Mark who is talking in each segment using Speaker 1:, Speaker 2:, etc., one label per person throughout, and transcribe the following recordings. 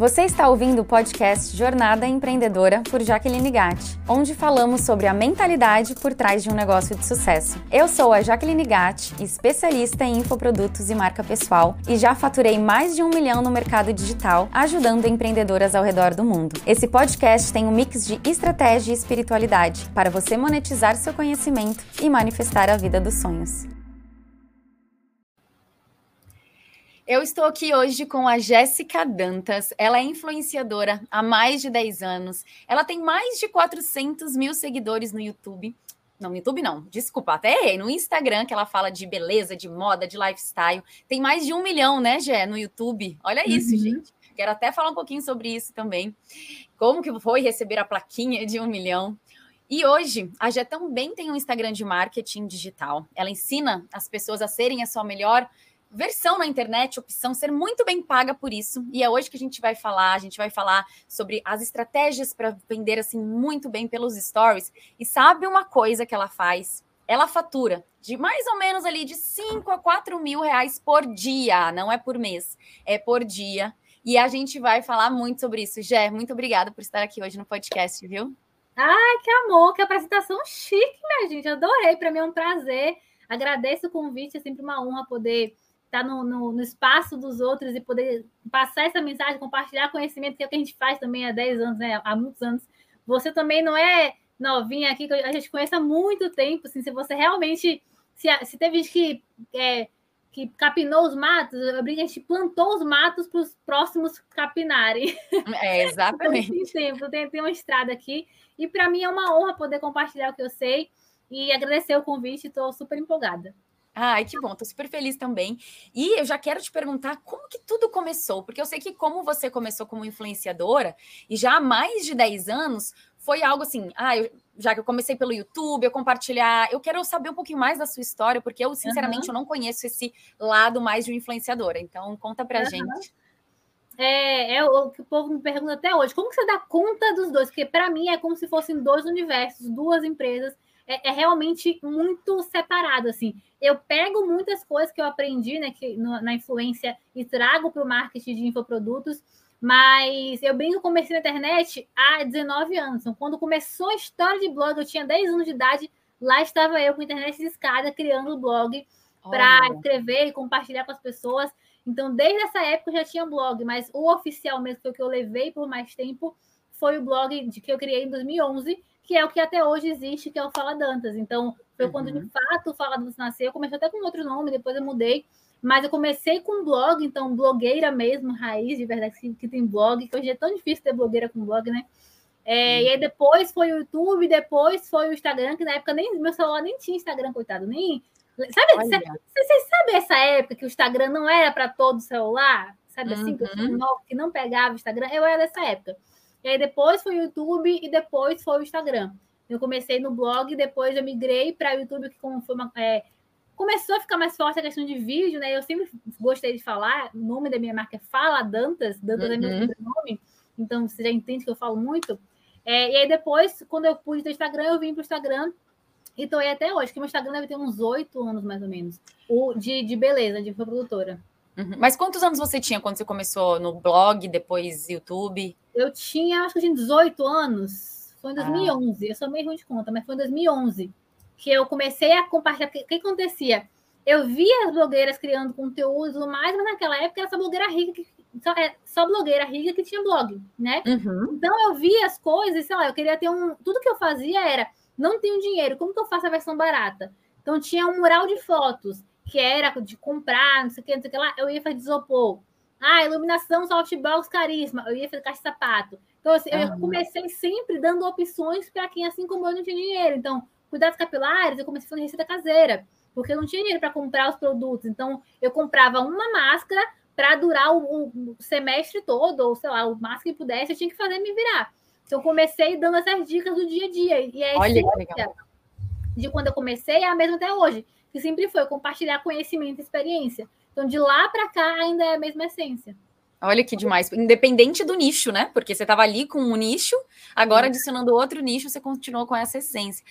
Speaker 1: Você está ouvindo o podcast Jornada Empreendedora por Jaqueline Gatti, onde falamos sobre a mentalidade por trás de um negócio de sucesso. Eu sou a Jaqueline Gatti, especialista em infoprodutos e marca pessoal, e já faturei mais de um milhão no mercado digital, ajudando empreendedoras ao redor do mundo. Esse podcast tem um mix de estratégia e espiritualidade para você monetizar seu conhecimento e manifestar a vida dos sonhos. Eu estou aqui hoje com a Jéssica Dantas. Ela é influenciadora há mais de 10 anos. Ela tem mais de 400 mil seguidores no YouTube. Não, no YouTube não, desculpa, até errei. No Instagram, que ela fala de beleza, de moda, de lifestyle. Tem mais de um milhão, né, Jé, no YouTube. Olha isso, uhum. gente. Quero até falar um pouquinho sobre isso também. Como que foi receber a plaquinha de um milhão. E hoje, a Jé também tem um Instagram de marketing digital. Ela ensina as pessoas a serem a sua melhor versão na internet, opção ser muito bem paga por isso. E é hoje que a gente vai falar, a gente vai falar sobre as estratégias para vender assim muito bem pelos stories. E sabe uma coisa que ela faz? Ela fatura de mais ou menos ali de 5 a 4 mil reais por dia, não é por mês, é por dia. E a gente vai falar muito sobre isso. Gé, muito obrigada por estar aqui hoje no podcast, viu?
Speaker 2: Ai, que amor, que apresentação chique, minha gente. Adorei, para mim é um prazer. Agradeço o convite, é sempre uma honra poder estar tá no, no, no, espaço dos outros e poder passar essa mensagem, compartilhar conhecimento, que é o que a gente faz também há 10 anos, né? há muitos anos. Você também não é novinha aqui, que a gente conhece há muito tempo, assim, se você realmente, se, se teve gente que, é, que capinou os matos, eu brinco, a gente plantou os matos para os próximos capinarem.
Speaker 1: É, exatamente.
Speaker 2: tem tempo, tem, tem uma estrada aqui, e para mim é uma honra poder compartilhar o que eu sei, e agradecer o convite, estou super empolgada.
Speaker 1: Ai, que bom, tô super feliz também. E eu já quero te perguntar como que tudo começou, porque eu sei que como você começou como influenciadora e já há mais de 10 anos, foi algo assim, ah, eu, já que eu comecei pelo YouTube, eu compartilhar, eu quero saber um pouquinho mais da sua história, porque eu, sinceramente, uhum. eu não conheço esse lado mais de uma influenciadora. Então, conta pra uhum. gente.
Speaker 2: É, é, o que o povo me pergunta até hoje. Como você dá conta dos dois? Porque para mim é como se fossem dois universos, duas empresas é, é, realmente muito separado, assim. Eu pego muitas coisas que eu aprendi né, que, no, na influência e trago para o marketing de infoprodutos, mas eu brinco, comecei na internet há 19 anos. Então, quando começou a história de blog, eu tinha 10 anos de idade, lá estava eu com internet de escada, criando o blog para escrever e compartilhar com as pessoas. Então, desde essa época eu já tinha blog, mas o oficial mesmo, que eu levei por mais tempo, foi o blog de que eu criei em 2011, que é o que até hoje existe, que é o Fala Dantas. Então, foi uhum. quando de fato o Fala Dantas nasceu. Eu comecei até com outro nome, depois eu mudei. Mas eu comecei com blog, então blogueira mesmo, raiz de verdade, que, que tem blog, que hoje é tão difícil ter blogueira com blog, né? É, uhum. E aí depois foi o YouTube, depois foi o Instagram, que na época nem meu celular nem tinha Instagram, coitado, nem. Sabe, vocês sabem essa época que o Instagram não era para todo celular? Sabe assim, uhum. que não pegava o Instagram? Eu era dessa época. E aí depois foi o YouTube e depois foi o Instagram. Eu comecei no blog, depois eu migrei para o YouTube, que como foi uma, é, começou a ficar mais forte a questão de vídeo, né? Eu sempre gostei de falar, o nome da minha marca é Fala Dantas, Dantas uhum. é meu uhum. nome, então você já entende que eu falo muito. É, e aí depois, quando eu pude ter Instagram, eu vim para o Instagram e tô aí até hoje, que meu Instagram deve ter uns oito anos, mais ou menos, o, de, de beleza, de produtora.
Speaker 1: Uhum. Mas quantos anos você tinha quando você começou no blog, depois YouTube?
Speaker 2: Eu tinha, acho que tinha 18 anos. Foi em 2011. Ah. Eu sou meio ruim de conta, mas foi em 2011 que eu comecei a compartilhar. O que, acontecia? Eu via as blogueiras criando conteúdo mais, mas naquela época era só blogueira rica, que, só, é, só blogueira rica que tinha blog, né? Uhum. Então eu via as coisas, sei lá, eu queria ter um. Tudo que eu fazia era: não tenho dinheiro, como que eu faço a versão barata? Então tinha um mural de fotos que era de comprar, não sei o que, não sei o que lá, eu ia fazer isopor. Ah, iluminação, softbox, carisma. Eu ia fazer caixa de sapato. Então, assim, eu comecei sempre dando opções para quem, assim como eu, não tinha dinheiro. Então, cuidados capilares, eu comecei fazendo receita caseira, porque eu não tinha dinheiro para comprar os produtos. Então, eu comprava uma máscara para durar o, o, semestre todo, ou sei lá, o máximo que pudesse, eu tinha que fazer me virar. Então, eu comecei dando essas dicas do dia a dia. E é Olha legal. de quando eu comecei é a mesma até hoje que sempre foi compartilhar conhecimento e experiência. Então, de lá para cá, ainda é a mesma essência.
Speaker 1: Olha que demais. Independente do nicho, né? Porque você estava ali com um nicho, agora adicionando outro nicho, você continuou com essa essência.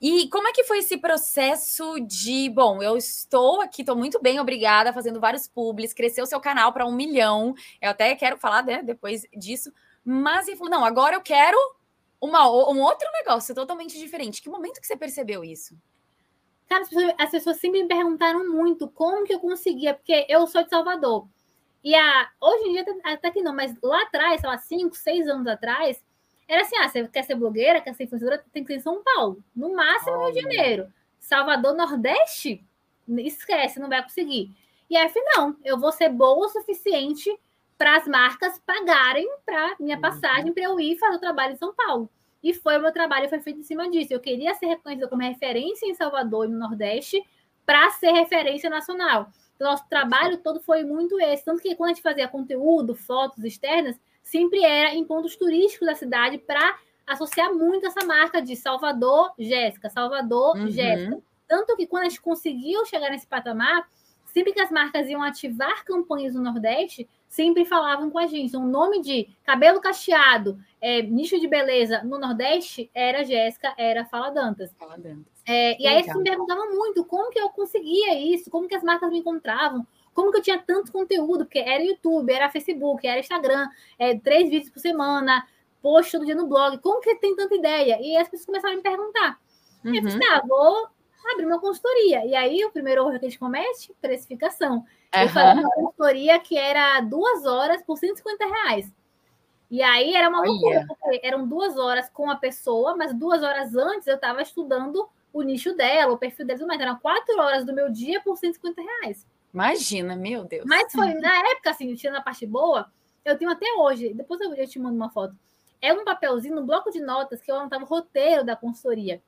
Speaker 1: E como é que foi esse processo de, bom, eu estou aqui, estou muito bem, obrigada, fazendo vários publis, cresceu o seu canal para um milhão. Eu até quero falar né, depois disso, mas ele falou: não, agora eu quero uma, um outro negócio totalmente diferente. Que momento que você percebeu isso?
Speaker 2: Cara, as pessoas, as pessoas sempre me perguntaram muito como que eu conseguia, porque eu sou de Salvador. E a, hoje em dia, até que não, mas lá atrás, sei lá, cinco, seis anos atrás, era assim: ah, você quer ser blogueira, quer ser influenciadora, tem que ser em São Paulo. No máximo, Rio de Janeiro. Salvador, Nordeste, esquece, não vai conseguir. E aí, não, eu vou ser boa o suficiente para as marcas pagarem para minha uhum. passagem para eu ir fazer o trabalho em São Paulo. E foi o meu trabalho, foi feito em cima disso. Eu queria ser reconhecida como referência em Salvador e no Nordeste para ser referência nacional. Então, nosso trabalho todo foi muito esse. Tanto que quando a gente fazia conteúdo, fotos externas, sempre era em pontos turísticos da cidade para associar muito essa marca de Salvador, Jéssica, Salvador, uhum. Jéssica. Tanto que quando a gente conseguiu chegar nesse patamar, sempre que as marcas iam ativar campanhas no Nordeste, sempre falavam com a gente. Então, o nome de cabelo cacheado, é, nicho de beleza no Nordeste era Jéssica, era Fala Dantas. Fala Dantas. É, e aí eles me perguntavam muito como que eu conseguia isso, como que as marcas me encontravam, como que eu tinha tanto conteúdo, porque era YouTube, era Facebook, era Instagram, é, três vídeos por semana, post todo dia no blog, como que tem tanta ideia? E as pessoas começaram a me perguntar. Uhum. Eu disse, ah, vou abrir uma consultoria. E aí, o primeiro erro que a gente comete, precificação. Eu falei uma consultoria que era duas horas por 150 reais. E aí era uma loucura, porque eram duas horas com a pessoa, mas duas horas antes eu estava estudando o nicho dela, o perfil dela, mas eram quatro horas do meu dia por 150 reais.
Speaker 1: Imagina, meu Deus.
Speaker 2: Mas foi na época, assim, tirando a parte boa, eu tenho até hoje, depois eu, te mando uma foto. É um papelzinho, um bloco de notas que eu anotava o roteiro da consultoria.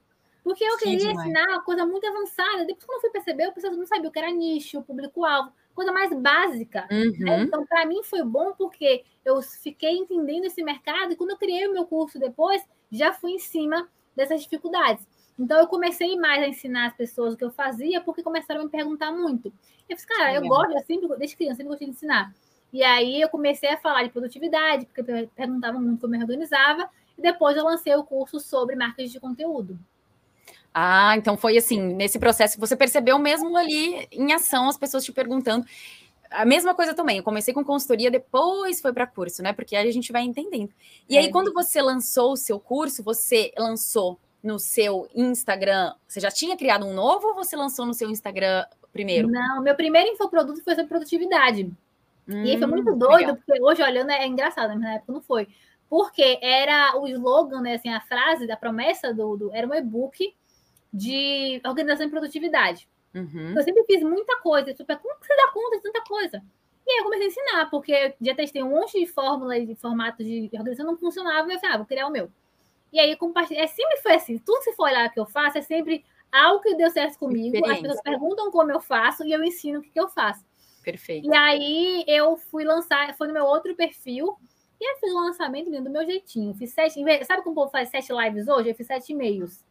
Speaker 2: Porque eu que queria demais. ensinar uma coisa muito avançada. Depois, quando eu fui perceber, o pessoal não sabia o que era nicho, público-alvo, coisa mais básica. Uhum. Né? Então, para mim, foi bom porque eu fiquei entendendo esse mercado e quando eu criei o meu curso depois, já fui em cima dessas dificuldades. Então, eu comecei mais a ensinar as pessoas o que eu fazia, porque começaram a me perguntar muito. Eu disse, cara, eu gosto, eu sempre, desde criança, sempre gostei de ensinar. E aí, eu comecei a falar de produtividade, porque perguntavam muito como eu organizava, e depois eu lancei o curso sobre marketing de conteúdo.
Speaker 1: Ah, então foi assim, nesse processo, você percebeu mesmo ali em ação as pessoas te perguntando. A mesma coisa também, eu comecei com consultoria, depois foi para curso, né? Porque aí a gente vai entendendo. E é. aí, quando você lançou o seu curso, você lançou no seu Instagram, você já tinha criado um novo ou você lançou no seu Instagram primeiro?
Speaker 2: Não, meu primeiro infoproduto foi sobre produtividade. Hum, e aí foi muito hum, doido, legal. porque hoje olhando é engraçado, mas na época não foi. Porque era o slogan, né? Assim, a frase da promessa do, do era um e-book de organização e produtividade. Uhum. Eu sempre fiz muita coisa. Tipo, como você dá conta de tanta coisa? E aí eu comecei a ensinar, porque já testei um monte de fórmulas e formatos de organização, não funcionava, e eu falei, ah, vou criar o meu. E aí compartilhei. É, sempre foi assim, tudo se for olhar que eu faço, é sempre algo que deu certo comigo. As pessoas perguntam como eu faço e eu ensino o que, que eu faço.
Speaker 1: Perfeito.
Speaker 2: E aí eu fui lançar, foi no meu outro perfil, e aí fiz o lançamento do meu jeitinho. Fiz sete, sabe como o povo faz sete lives hoje? Eu fiz sete e-mails.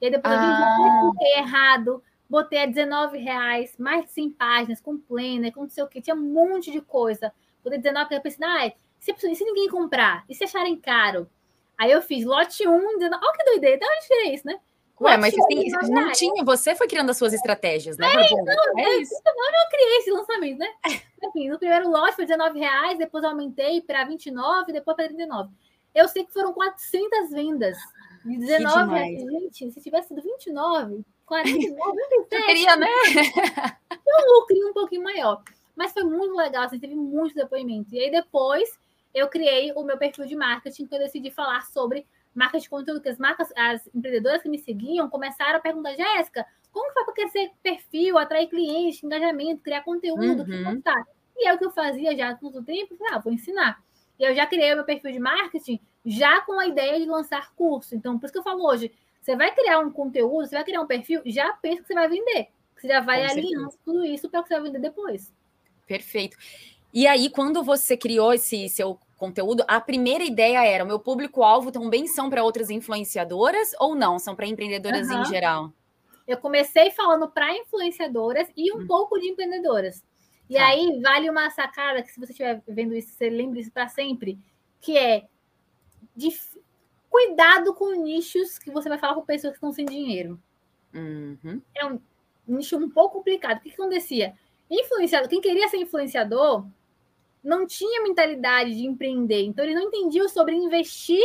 Speaker 2: E aí depois ah. eu vi errado, botei a 19 reais, mais de 100 páginas, com planner, com não sei o que, tinha um monte de coisa. Botei 19, eu pensei, ah, se, se ninguém comprar, e se acharem caro? Aí eu fiz lote 1, 19, olha que doideira, então eu tirei isso, né?
Speaker 1: Ué, mas assim, não tinha, você foi criando as suas estratégias, né?
Speaker 2: É, então, é, é isso. Agora eu criei esse lançamento, né? Enfim, no primeiro lote foi 19 reais, depois aumentei para 29, depois para 39. Eu sei que foram 400 vendas. De 19 a 20, se tivesse sido 29, 49, 27. Queria, né? um lucro um pouquinho maior. Mas foi muito legal, assim, teve muitos depoimentos. E aí depois eu criei o meu perfil de marketing, que eu decidi falar sobre marketing de conteúdo, que as marcas, as empreendedoras que me seguiam começaram a perguntar, Jéssica, como que faz para crescer perfil, atrair clientes, engajamento, criar conteúdo, uhum. que E é o que eu fazia já há muito tempo, falei, ah, vou ensinar. E eu já criei o meu perfil de marketing já com a ideia de lançar curso. Então, por isso que eu falo hoje, você vai criar um conteúdo, você vai criar um perfil, já pensa que você vai vender. Você já vai com alinhando certeza. tudo isso para que você vai vender depois.
Speaker 1: Perfeito. E aí, quando você criou esse seu conteúdo, a primeira ideia era: o meu público-alvo também são para outras influenciadoras ou não? São para empreendedoras uhum. em geral?
Speaker 2: Eu comecei falando para influenciadoras e um hum. pouco de empreendedoras. E tá. aí vale uma sacada que, se você estiver vendo isso, você lembre isso para sempre, que é cuidado com nichos que você vai falar com pessoas que estão sem dinheiro.
Speaker 1: Uhum.
Speaker 2: É um nicho um pouco complicado. O que, que acontecia? Influenciador, quem queria ser influenciador não tinha mentalidade de empreender, então eles não entendiam sobre investir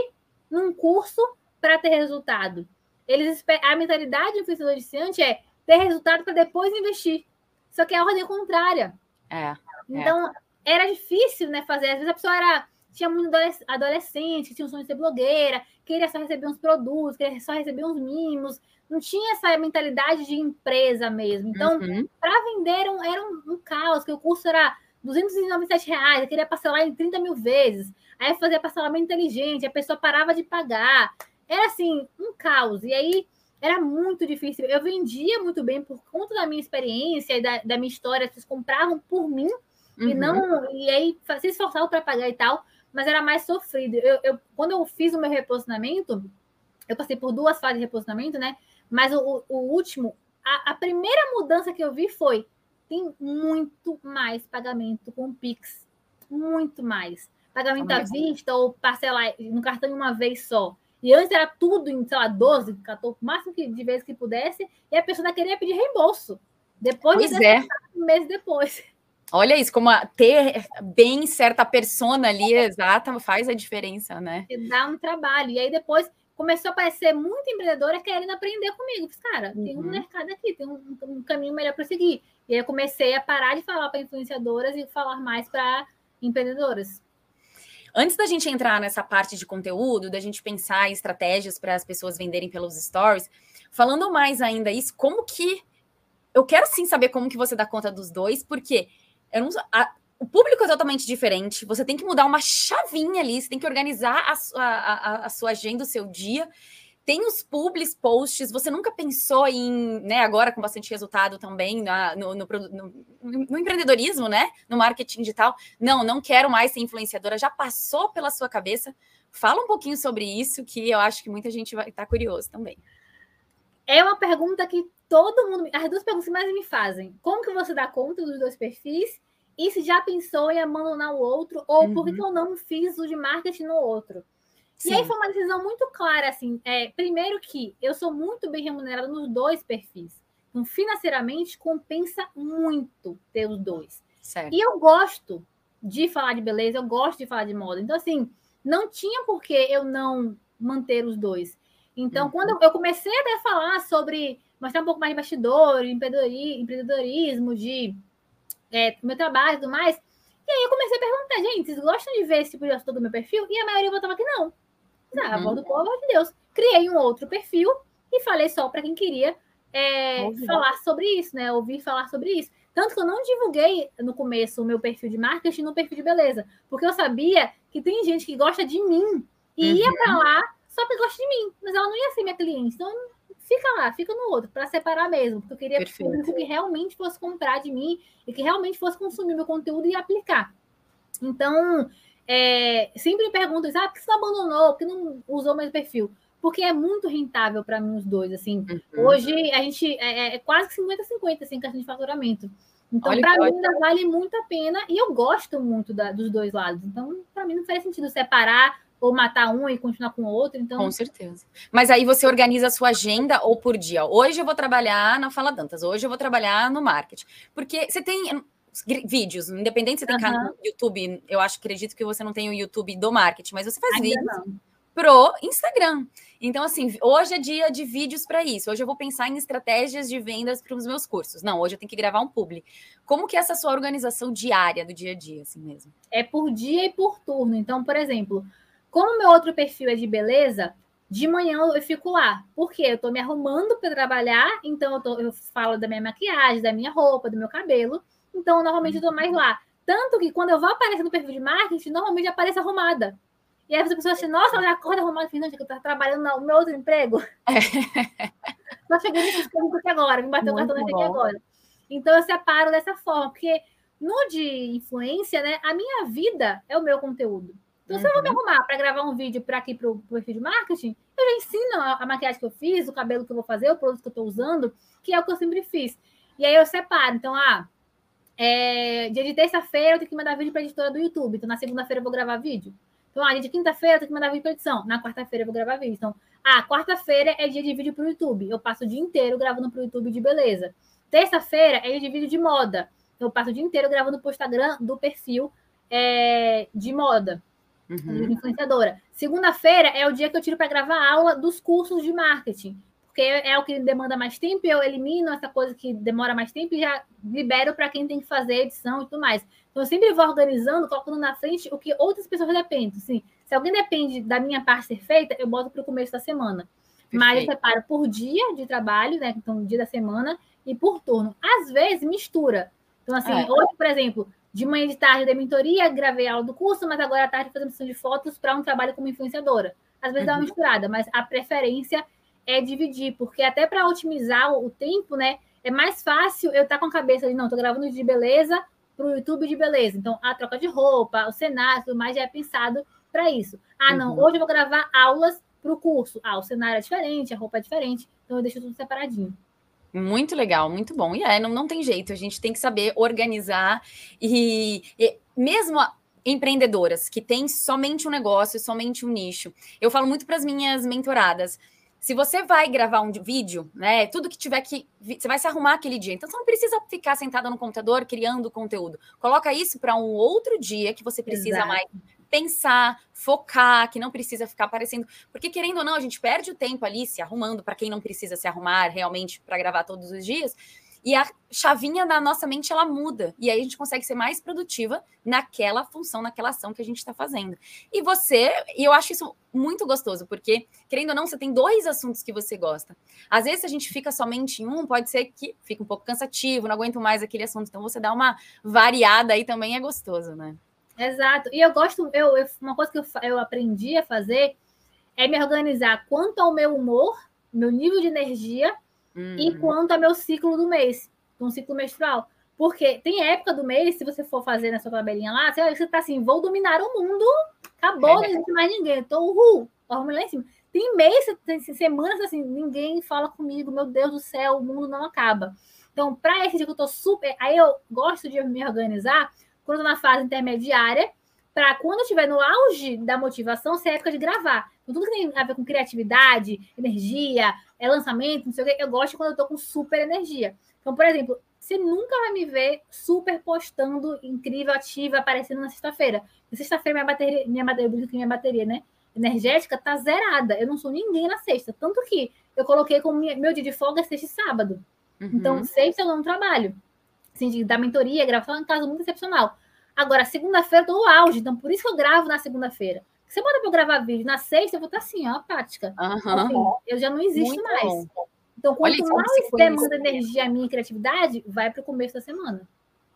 Speaker 2: num curso para ter resultado. Eles a mentalidade do influenciador iniciante é ter resultado para depois investir. Só que é a ordem contrária.
Speaker 1: É.
Speaker 2: Então, é. era difícil, né, fazer. Às vezes a pessoa era tinha muito adolescente que tinha um sonho de ser blogueira, queria só receber uns produtos, queria só receber uns mimos, não tinha essa mentalidade de empresa mesmo. Então, uhum. para vender era, um, era um, um, caos, que o curso era 297 reais, eu queria parcelar em 30 mil vezes, aí fazia parcelamento inteligente, a pessoa parava de pagar. Era assim, um caos. E aí era muito difícil. Eu vendia muito bem por conta da minha experiência e da, da minha história, vocês compravam por mim uhum. e não e aí se esforçavam para pagar e tal mas era mais sofrido. Eu, eu, quando eu fiz o meu reposicionamento, eu passei por duas fases de reposicionamento, né? Mas o, o último, a, a, primeira mudança que eu vi foi: tem muito mais pagamento com Pix. Muito mais. Pagamento à vista ou parcelar no cartão de uma vez só. E antes era tudo em, sei lá, 12, 14, o máximo que, de vezes que pudesse, e a pessoa queria pedir reembolso. Depois
Speaker 1: pois de é.
Speaker 2: um mês depois.
Speaker 1: Olha isso, como ter bem certa persona ali exata faz a diferença, né?
Speaker 2: Dá um trabalho. E aí depois começou a aparecer muita empreendedora querendo aprender comigo. Fiz, cara, uhum. tem um uhum. mercado aqui, tem um, um caminho melhor para seguir. E aí eu comecei a parar de falar para influenciadoras e falar mais para empreendedoras.
Speaker 1: Antes da gente entrar nessa parte de conteúdo, da gente pensar em estratégias para as pessoas venderem pelos stories, falando mais ainda isso, como que eu quero sim saber como que você dá conta dos dois, porque não, a, o público é totalmente diferente. Você tem que mudar uma chavinha ali, você tem que organizar a, a, a sua agenda, o seu dia. Tem os publis, posts, você nunca pensou em, né, agora com bastante resultado também na, no, no, no, no, empreendedorismo, né? No marketing digital. Não, não quero mais ser influenciadora. Já passou pela sua cabeça? Fala um pouquinho sobre isso, que eu acho que muita gente vai estar tá curioso também.
Speaker 2: É uma pergunta que todo mundo. As duas perguntas que mais me fazem. Como que você dá conta dos dois perfis? E se já pensou em abandonar o outro, ou uhum. por que eu não fiz o de marketing no outro? Sim. E aí foi uma decisão muito clara, assim. É, primeiro que eu sou muito bem remunerada nos dois perfis. Então, financeiramente, compensa muito ter os dois.
Speaker 1: Certo.
Speaker 2: E eu gosto de falar de beleza, eu gosto de falar de moda. Então, assim, não tinha por que eu não manter os dois. Então, uhum. quando eu comecei a falar sobre mostrar um pouco mais de bastidor, empreendedorismo, de é, meu trabalho e tudo mais. E aí eu comecei a perguntar, gente, vocês gostam de ver esse tipo de assunto do meu perfil? E a maioria votava que não. Ah, uhum. do povo de Deus. Criei um outro perfil e falei só para quem queria é, falar sobre isso, né? Ouvir falar sobre isso. Tanto que eu não divulguei no começo o meu perfil de marketing no perfil de beleza, porque eu sabia que tem gente que gosta de mim e uhum. ia para lá só porque gosta de mim, mas ela não ia ser minha cliente. Então fica lá, fica no outro, para separar mesmo. Porque eu queria Perfeito. público que realmente fosse comprar de mim e que realmente fosse consumir meu conteúdo e aplicar. Então, é, sempre perguntam ah, por que você não abandonou? Por que não usou meu perfil? Porque é muito rentável para mim os dois, assim. Uhum. Hoje, a gente é, é, é quase 50-50, assim, questão de faturamento. Então, para mim, ainda vale muito a pena e eu gosto muito da, dos dois lados. Então, para mim, não faz sentido separar ou matar um e continuar com o outro. Então...
Speaker 1: Com certeza. Mas aí você organiza a sua agenda ou por dia. Hoje eu vou trabalhar na Fala Dantas, hoje eu vou trabalhar no marketing. Porque você tem hum, vídeos, independente se você tem uhum. canal no YouTube, eu acho, acredito que você não tem o YouTube do marketing, mas você faz Ainda vídeos não. pro Instagram. Então, assim, hoje é dia de vídeos para isso. Hoje eu vou pensar em estratégias de vendas para os meus cursos. Não, hoje eu tenho que gravar um publi. Como que é essa sua organização diária do dia a dia, assim mesmo?
Speaker 2: É por dia e por turno. Então, por exemplo, como meu outro perfil é de beleza, de manhã eu fico lá. Porque eu tô me arrumando para trabalhar, então eu, tô, eu, falo da minha maquiagem, da minha roupa, do meu cabelo. Então, normalmente eu tô mais lá. Tanto que quando eu vou aparecer no perfil de marketing, normalmente aparece arrumada. E aí as pessoas acham, nossa, ela acorda arrumada. Falei, não, eu tô trabalhando no meu outro emprego. Só cheguei nesses campos aqui agora, me bateu o cartão aqui agora. Então eu separo dessa forma, porque no de influência, né, a minha vida é o meu conteúdo. Então, uhum. se eu vou me uhum. arrumar para gravar um vídeo para aqui para o perfil de marketing, eu já ensino a, a, maquiagem que eu fiz, o cabelo que eu vou fazer, o produto que eu estou usando, que é o que eu sempre fiz. E aí eu separo. Então, ah, é, dia de terça-feira eu tenho que mandar vídeo para a editora do YouTube. Então, na segunda-feira eu vou gravar vídeo. Então, ah, de quinta-feira eu tenho que mandar vídeo para edição. Na quarta-feira eu vou gravar vídeo. Então, ah, quarta-feira é dia de vídeo para o YouTube. Eu passo o dia inteiro gravando para o YouTube de beleza. Terça-feira é dia de vídeo de moda. Eu passo o dia inteiro gravando para o Instagram do perfil é, de moda, uhum. influenciadora. Segunda-feira é o dia que eu tiro para gravar aula dos cursos de marketing porque é o que demanda mais tempo, eu elimino essa coisa que demora mais tempo e já libero para quem tem que fazer edição e tudo mais. Então, eu sempre vou organizando, colocando na frente o que outras pessoas dependem. Assim, se alguém depende da minha parte ser feita, eu boto para o começo da semana. Perfeito. Mas eu separo por dia de trabalho, né? Então, dia da semana, e por turno. Às vezes, mistura. Então, assim, é. hoje, por exemplo, de manhã e de tarde da mentoria, gravei aula do curso, mas agora à tarde fazendo sessão de fotos para um trabalho como influenciadora. Às vezes uhum. dá uma uhum. misturada, mas a preferência é dividir, porque até para otimizar o tempo, né? É mais fácil eu estar tá com a cabeça de não, tô gravando de beleza para o YouTube de beleza. Então, a troca de roupa, o cenário, tudo mais já é pensado para isso. Ah, não, uhum. hoje eu vou gravar aulas para o curso. Ah, o cenário é diferente, a roupa é diferente, então eu deixo tudo separadinho.
Speaker 1: Muito legal, muito bom. E é, não, não tem jeito, a gente tem que saber organizar e, e mesmo empreendedoras que têm somente um negócio, somente um nicho. Eu falo muito para as minhas mentoradas se você vai gravar um vídeo, né? Tudo que tiver que. Você vai se arrumar aquele dia. Então você não precisa ficar sentada no computador criando conteúdo. Coloca isso para um outro dia que você precisa Exato. mais pensar, focar, que não precisa ficar aparecendo. Porque, querendo ou não, a gente perde o tempo ali se arrumando para quem não precisa se arrumar realmente para gravar todos os dias. E a chavinha da nossa mente ela muda. E aí a gente consegue ser mais produtiva naquela função, naquela ação que a gente está fazendo. E você, e eu acho isso muito gostoso, porque, querendo ou não, você tem dois assuntos que você gosta. Às vezes, a gente fica somente em um, pode ser que fique um pouco cansativo, não aguento mais aquele assunto. Então, você dá uma variada aí também é gostoso, né?
Speaker 2: Exato. E eu gosto, eu, eu uma coisa que eu, eu aprendi a fazer é me organizar quanto ao meu humor, meu nível de energia Uhum. E quanto ao meu ciclo do mês, um ciclo menstrual. Porque tem época do mês, se você for fazer na sua tabelinha lá, você, você tá assim, vou dominar o mundo, acabou, não existe mais ninguém, tô uhul, vamos lá em cima. Tem mês, tem semanas assim, ninguém fala comigo, meu Deus do céu, o mundo não acaba. Então, para esse dia que eu tô super. Aí eu gosto de me organizar quando eu tô na fase intermediária, para quando eu estiver no auge da motivação, ser época de gravar. Então, tudo que tem a ver com criatividade, energia, é lançamento, não sei o quê, eu gosto quando eu tô com super energia. Então, por exemplo, você nunca vai me ver super postando incrível, ativa, aparecendo na sexta-feira. Sexta-feira minha bateria, minha bateria, minha bateria, né? Energética tá zerada. Eu não sou ninguém na sexta. Tanto que eu coloquei como minha, meu dia de folga é sexta e sábado. Uhum. Então, sexta eu não trabalho. Assim, da mentoria, gravação é um caso muito excepcional. Agora, segunda-feira eu tô no auge, então por isso que eu gravo na segunda-feira. Você manda para eu gravar vídeo na sexta, eu vou estar assim, ó, prática. Uhum. Eu já não existo Muito mais. Bom. Então, quanto Olha, mais demanda energia a minha criatividade, vai para o começo da semana.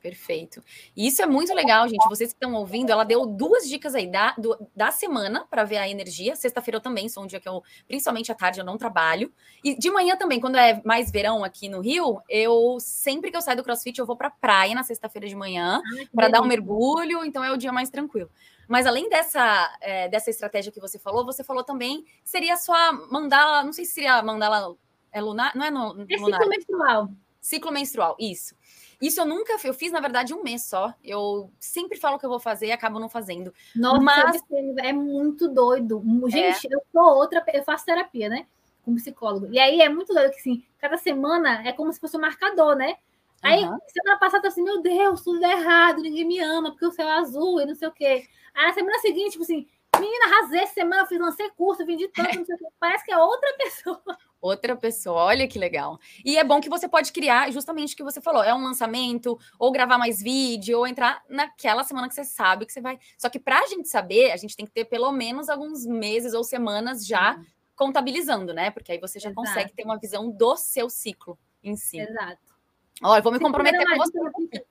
Speaker 1: Perfeito. E isso é muito legal, gente. Vocês que estão ouvindo, ela deu duas dicas aí da, do, da semana para ver a energia. Sexta-feira eu também sou um dia que eu, principalmente à tarde, eu não trabalho. E de manhã também, quando é mais verão aqui no Rio, eu sempre que eu saio do CrossFit, eu vou para praia na sexta-feira de manhã para dar um mergulho. Então é o dia mais tranquilo. Mas além dessa, é, dessa estratégia que você falou, você falou também seria só mandala, não sei se seria mandala é lunar, não é no,
Speaker 2: é lunar. ciclo menstrual.
Speaker 1: Ciclo menstrual, isso. Isso eu nunca eu fiz, na verdade, um mês só. Eu sempre falo que eu vou fazer e acabo não fazendo.
Speaker 2: Nossa, Mas... é muito doido. Gente, é. eu sou outra, eu faço terapia, né? Como psicólogo. E aí é muito doido que assim, cada semana é como se fosse um marcador, né? Aí, uhum. semana passada, assim, meu Deus, tudo errado, ninguém me ama, porque o céu é azul e não sei o quê. Aí, na semana seguinte, tipo assim, menina, arrasei essa semana, fiz, lancei curso, vendi tanto, não sei o quê. Parece que é outra pessoa.
Speaker 1: Outra pessoa, olha que legal. E é bom que você pode criar justamente o que você falou, é um lançamento, ou gravar mais vídeo, ou entrar naquela semana que você sabe que você vai. Só que para a gente saber, a gente tem que ter pelo menos alguns meses ou semanas já uhum. contabilizando, né? Porque aí você já Exato. consegue ter uma visão do seu ciclo em si.
Speaker 2: Exato.
Speaker 1: Olha, eu vou me comprometer com você.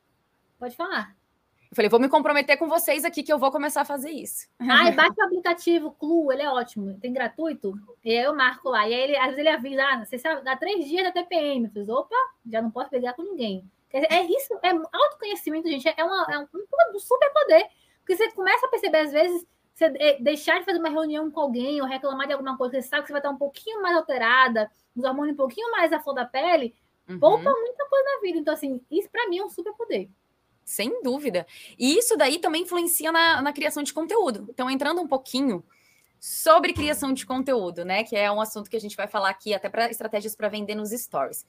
Speaker 2: Pode falar.
Speaker 1: Eu falei, vou me comprometer com vocês aqui que eu vou começar a fazer isso.
Speaker 2: Ai, baixa o aplicativo Clu, ele é ótimo, tem gratuito. E aí eu marco lá. E aí ele, às vezes ele avisa, ah, você sabe, dá três dias da TPM. Eu fiz, opa, já não posso pegar com ninguém. É isso, é autoconhecimento, gente, é, uma, é um, um super poder. Porque você começa a perceber, às vezes, você é, deixar de fazer uma reunião com alguém ou reclamar de alguma coisa, você sabe que você vai estar um pouquinho mais alterada, os hormônios um pouquinho mais à flor da pele, uhum. poupa muita coisa na vida. Então, assim, isso para mim é um super poder.
Speaker 1: Sem dúvida. E isso daí também influencia na, na criação de conteúdo. Então, entrando um pouquinho sobre criação de conteúdo, né? Que é um assunto que a gente vai falar aqui até para estratégias para vender nos stories.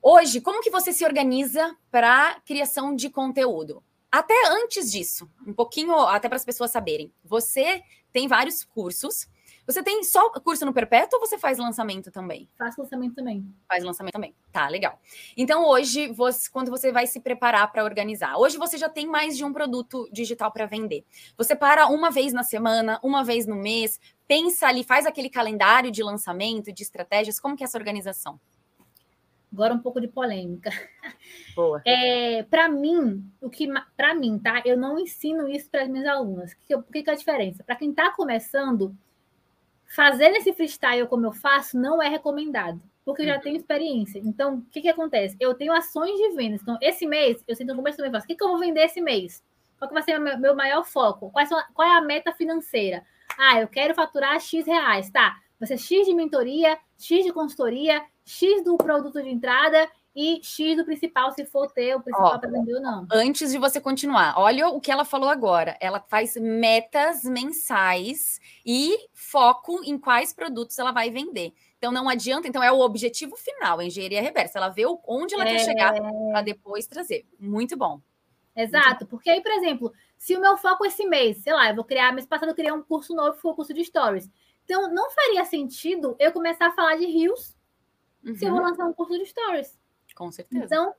Speaker 1: Hoje, como que você se organiza para criação de conteúdo? Até antes disso, um pouquinho, até para as pessoas saberem. Você tem vários cursos você tem só curso no perpétuo ou você faz lançamento também?
Speaker 2: Faço lançamento também.
Speaker 1: Faz lançamento também. Tá, legal. Então, hoje, você, quando você vai se preparar para organizar, hoje você já tem mais de um produto digital para vender. Você para uma vez na semana, uma vez no mês, pensa ali, faz aquele calendário de lançamento, de estratégias. Como que é essa organização?
Speaker 2: Agora um pouco de polêmica.
Speaker 1: Boa.
Speaker 2: É, para mim, o que para mim, tá? Eu não ensino isso para as minhas alunas. O que, que, que é a diferença? Para quem está começando, fazer esse freestyle como eu faço não é recomendado, porque eu já uhum. tenho experiência. Então, o que, que acontece? Eu tenho ações de vendas. Então, esse mês, eu sinto no começo também faço, o que, que eu vou vender esse mês? Qual que vai ser o meu, maior foco? Qual, são, qual é a meta financeira? Ah, eu quero faturar X reais, tá? Vai ser X de mentoria, X de consultoria, X do produto de entrada e X do principal, se for ter o principal para vender ou não.
Speaker 1: Antes de você continuar, olha o que ela falou agora. Ela faz metas mensais e foco em quais produtos ela vai vender. Então não adianta, então é o objetivo final, a engenharia reversa. Ela vê onde ela é... quer chegar para depois trazer. Muito bom.
Speaker 2: Exato, porque aí, por exemplo, se o meu foco esse mês, sei lá, eu vou criar, mês passado eu criei um curso novo, foi o curso de stories. Então não faria sentido eu começar a falar de rios uhum. se eu vou uhum. lançar um curso de stories.
Speaker 1: Com certeza.
Speaker 2: Então,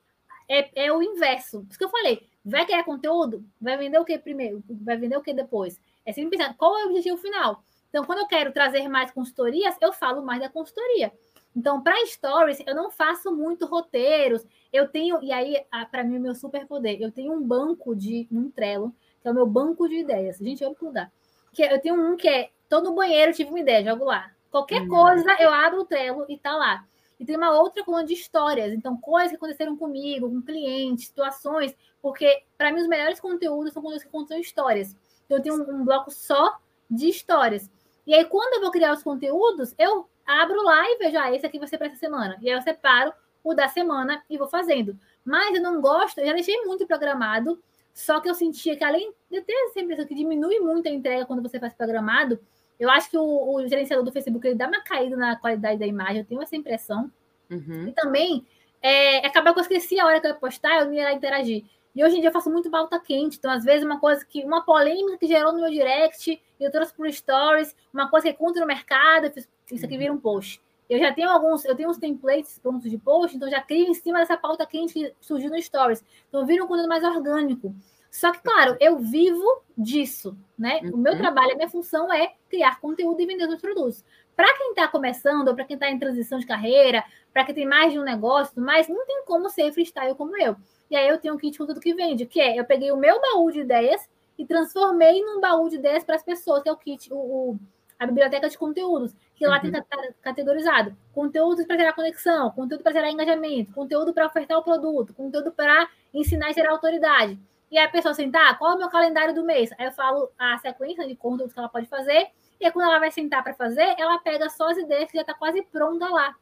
Speaker 2: é, é o inverso. Por isso que eu falei, vai criar conteúdo? Vai vender o que primeiro? Vai vender o que depois? É sempre pensar, qual é o objetivo final? Então, quando eu quero trazer mais consultorias, eu falo mais da consultoria. Então, para stories, eu não faço muito roteiros. Eu tenho, e aí, para mim, o meu superpoder, eu tenho um banco de um Trello, que é o meu banco de ideias. Gente, eu vou mudar. Que eu tenho um que é todo banheiro tive uma ideia, jogo lá. Qualquer hum. coisa, eu abro o Trello e tá lá. E tem uma outra coluna de histórias, então coisas que aconteceram comigo, com clientes, situações, porque para mim os melhores conteúdos são conteúdos que contam histórias. Então eu tenho um, um bloco só de histórias. E aí quando eu vou criar os conteúdos, eu abro lá e vejo, ah, esse aqui vai ser para essa semana. E aí eu separo o da semana e vou fazendo. Mas eu não gosto, eu já deixei muito programado, só que eu sentia que além de ter essa impressão que diminui muito a entrega quando você faz programado, eu acho que o, o, gerenciador do Facebook ele dá uma caída na qualidade da imagem, eu tenho essa impressão. Uhum. E também, é, acaba que eu esqueci a hora que eu ia postar, eu não ia interagir. E hoje em dia eu faço muito pauta quente, então às vezes uma coisa que, uma polêmica que gerou no meu direct, eu trouxe para stories, uma coisa que conta no mercado, isso aqui vira um post. Eu já tenho alguns, eu tenho uns templates prontos de post, então já crio em cima dessa pauta quente que surgiu no stories. Então vira um conteúdo mais orgânico. Só que, claro, eu vivo disso, né? Uhum. O meu uhum. trabalho, a minha função é criar conteúdo e vender os produtos. Para quem está começando, ou para quem está em transição de carreira, para quem tem mais de um negócio, mas não tem como ser freestyle como eu. E aí eu tenho um kit com tudo que vende, que é eu peguei o meu baú de ideias e transformei num baú de ideias para as pessoas, que é o kit, o, o, a biblioteca de conteúdos, que lá uhum. tem categorizado conteúdos para gerar conexão, conteúdo para gerar engajamento, conteúdo para ofertar o produto, conteúdo para ensinar e gerar autoridade. E a pessoa sentar, qual é o meu calendário do mês? Aí eu falo a sequência de conteúdos que ela pode fazer, e aí quando ela vai sentar para fazer, ela pega só as ideias que já está quase pronta lá.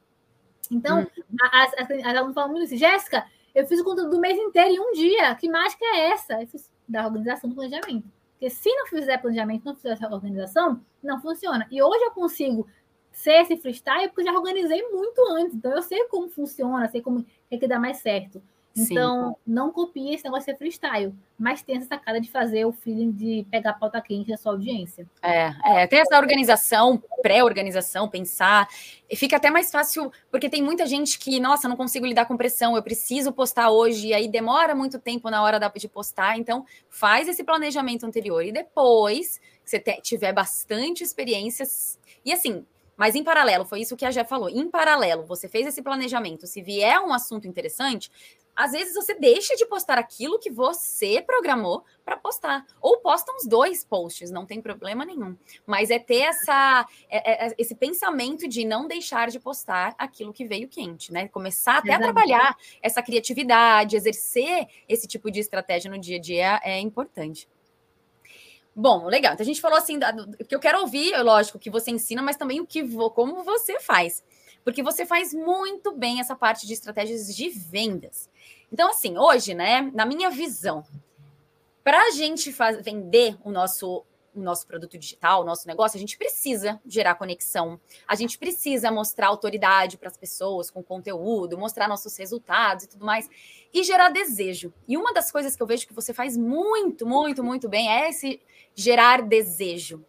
Speaker 2: Então, hum. as, as, as alunas falam muito assim, Jéssica, eu fiz o conteúdo do mês inteiro em um dia, que mágica é essa? Eu fiz da organização do planejamento. Porque se não fizer planejamento, não fizer essa organização, não funciona. E hoje eu consigo ser esse freestyle porque eu já organizei muito antes. Então eu sei como funciona, sei como é que dá mais certo. Então, Sim. não copie esse negócio de freestyle, mas tem essa sacada de fazer o feeling de pegar a pauta quente da sua audiência.
Speaker 1: É, é tem essa organização, pré-organização, pensar. E fica até mais fácil, porque tem muita gente que, nossa, não consigo lidar com pressão, eu preciso postar hoje, e aí demora muito tempo na hora de postar. Então, faz esse planejamento anterior. E depois, que você tiver bastante experiências. E assim, mas em paralelo, foi isso que a Jé falou. Em paralelo, você fez esse planejamento. Se vier um assunto interessante, às vezes você deixa de postar aquilo que você programou para postar. Ou posta uns dois posts, não tem problema nenhum. Mas é ter essa, é, é, é esse pensamento de não deixar de postar aquilo que veio quente, né? Começar até Exatamente. a trabalhar essa criatividade, exercer esse tipo de estratégia no dia a dia é importante. Bom, legal. Então a gente falou assim, do, que eu quero ouvir, lógico, que você ensina, mas também o que como você faz. Porque você faz muito bem essa parte de estratégias de vendas. Então, assim, hoje, né, na minha visão, para a gente faz, vender o nosso o nosso produto digital, o nosso negócio, a gente precisa gerar conexão, a gente precisa mostrar autoridade para as pessoas com conteúdo, mostrar nossos resultados e tudo mais, e gerar desejo. E uma das coisas que eu vejo que você faz muito, muito, muito bem é esse gerar desejo.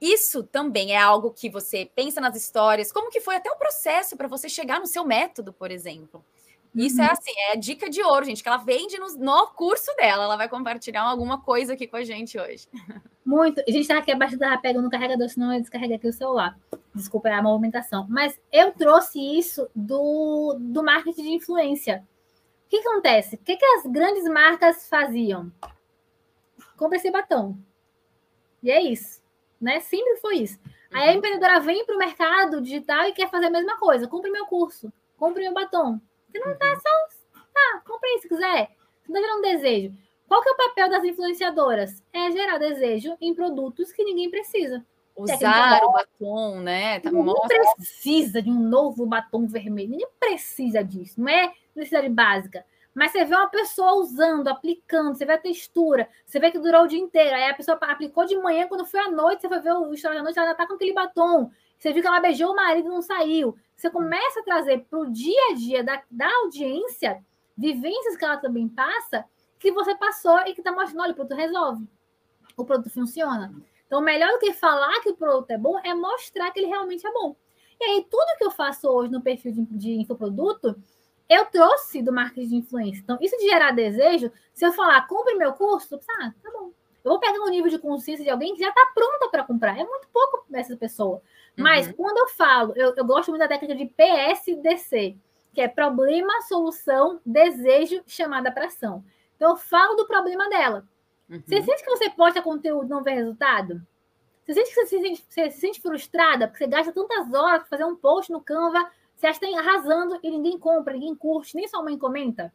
Speaker 1: Isso também é algo que você pensa nas histórias, como que foi até o processo para você chegar no seu método, por exemplo. Isso é uhum. é assim, é dica de ouro, gente, que ela vende no, no curso dela. Ela vai compartilhar alguma coisa aqui com a gente hoje.
Speaker 2: Muito. A gente tá aqui abaixo da pega no carregador, senão eu descarreguei aqui o celular. Desculpa é a movimentação. Mas eu trouxe isso do, do marketing de influência. O que, que acontece? O que, que as grandes marcas faziam? Compre esse batom. E é isso. Né? Sempre foi isso. Aí a uhum. empreendedora vem para o mercado digital e quer fazer a mesma coisa. Compre meu curso, compre meu batom. Você não tá só. Tá, compre aí se quiser. Você não tá gerando desejo. Qual que é o papel das influenciadoras? É gerar desejo em produtos que ninguém precisa.
Speaker 1: Usar o batom, né?
Speaker 2: Tá, ninguém precisa de um novo batom vermelho. Ninguém precisa disso. Não é necessidade básica. Mas você vê uma pessoa usando, aplicando, você vê a textura, você vê que durou o dia inteiro. Aí a pessoa aplicou de manhã, quando foi à noite, você foi ver o história da noite, ela já tá com aquele batom. Você viu que ela beijou o marido e não saiu. Você começa a trazer para o dia a dia da, da audiência vivências que ela também passa que você passou e que está mostrando, olha, o produto resolve. O produto funciona. Então, melhor do que falar que o produto é bom é mostrar que ele realmente é bom. E aí, tudo que eu faço hoje no perfil de, de infoproduto, eu trouxe do marketing de influência. Então, isso de gerar desejo, se eu falar, compre meu curso, ah, tá bom. Eu vou pegar um nível de consciência de alguém que já está pronta para comprar. É muito pouco essa pessoa. Mas uhum. quando eu falo, eu, eu gosto muito da técnica de PSDC, que é problema, solução, desejo, chamada para ação. Então, eu falo do problema dela. Uhum. Você sente que você posta conteúdo e não vê resultado? Você sente que você se sente, você se sente frustrada porque você gasta tantas horas para fazer um post no Canva, você acha que está arrasando e ninguém compra, ninguém curte, nem sua mãe comenta?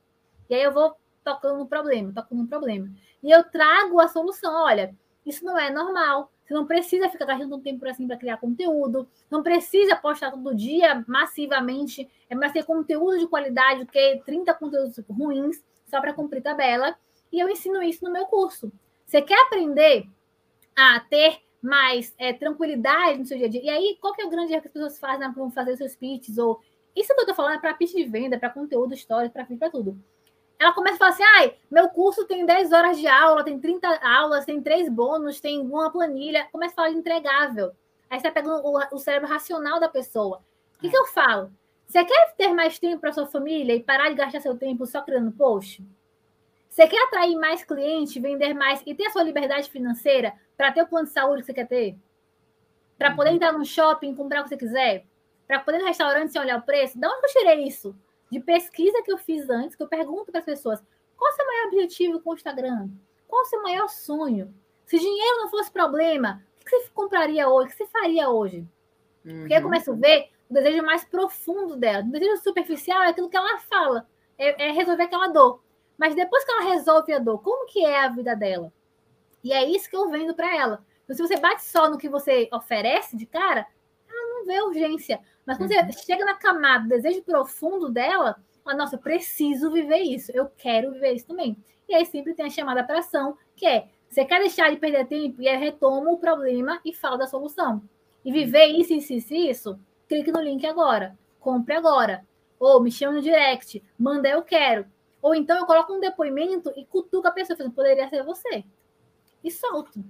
Speaker 2: E aí eu vou tocando no problema, tocando no problema. E eu trago a solução. Olha, isso não é normal. Você não precisa ficar gastando um tempo assim para criar conteúdo, não precisa postar todo dia massivamente, é mais ter conteúdo de qualidade do que 30 conteúdos ruins só para cumprir tabela. E eu ensino isso no meu curso. Você quer aprender a ter mais é, tranquilidade no seu dia a dia? E aí, qual que é o grande erro que as pessoas fazem para fazer seus pitches? Ou isso que eu estou falando é para pitch de venda, para conteúdo, história, para para tudo. Ela começa a falar assim: ai, meu curso tem 10 horas de aula, tem 30 aulas, tem três bônus, tem uma planilha. Começa a falar de entregável. Aí você está pegando o, o, cérebro racional da pessoa. O que, é. que eu falo? Você quer ter mais tempo para sua família e parar de gastar seu tempo só criando post? Você quer atrair mais clientes, vender mais e ter a sua liberdade financeira para ter o plano de saúde que você quer ter? Para poder uhum. entrar no shopping, comprar o que você quiser? Para poder ir no restaurante sem olhar o preço? De onde eu tirei isso? De pesquisa que eu fiz antes, que eu pergunto para as pessoas: qual é o seu maior objetivo com o Instagram? Qual é o seu maior sonho? Se dinheiro não fosse problema, o que você compraria hoje? O que você faria hoje? Uhum. Porque eu começo a ver o desejo mais profundo dela. O desejo superficial é aquilo que ela fala, é, é resolver aquela dor. Mas depois que ela resolve a dor, como que é a vida dela? E é isso que eu vendo para ela. Então, se você bate só no que você oferece de cara, ela não vê urgência. Mas quando uhum. você chega na camada do desejo profundo dela, ela, nossa, eu preciso viver isso, eu quero viver isso também. E aí sempre tem a chamada para ação, que é você quer deixar de perder tempo e aí retoma o problema e fala da solução. E viver isso, isso, isso, isso clique no link agora, compre agora. Ou me chama no direct, manda eu quero. Ou então eu coloco um depoimento e cutuca a pessoa, falando, poderia ser você. E solto.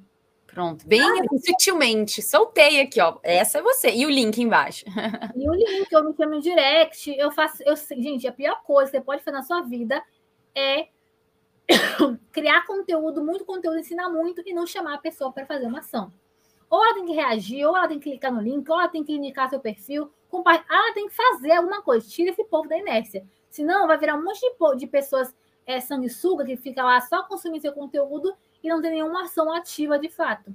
Speaker 1: Pronto, bem ah, sutilmente. Soltei aqui, ó. Essa é você. E o link embaixo.
Speaker 2: E o link, eu me chamo no direct. Eu faço. Eu, gente, a pior coisa que você pode fazer na sua vida é criar conteúdo, muito conteúdo, ensinar muito e não chamar a pessoa para fazer uma ação. Ou ela tem que reagir, ou ela tem que clicar no link, ou ela tem que indicar seu perfil, ela tem que fazer alguma coisa, tira esse povo da inércia. Senão vai virar um monte de, de pessoas é, sanguessuga que fica lá só consumindo seu conteúdo e não tem nenhuma ação ativa de fato.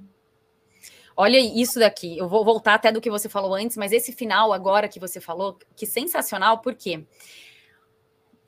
Speaker 1: Olha isso daqui, eu vou voltar até do que você falou antes, mas esse final agora que você falou, que sensacional, por quê?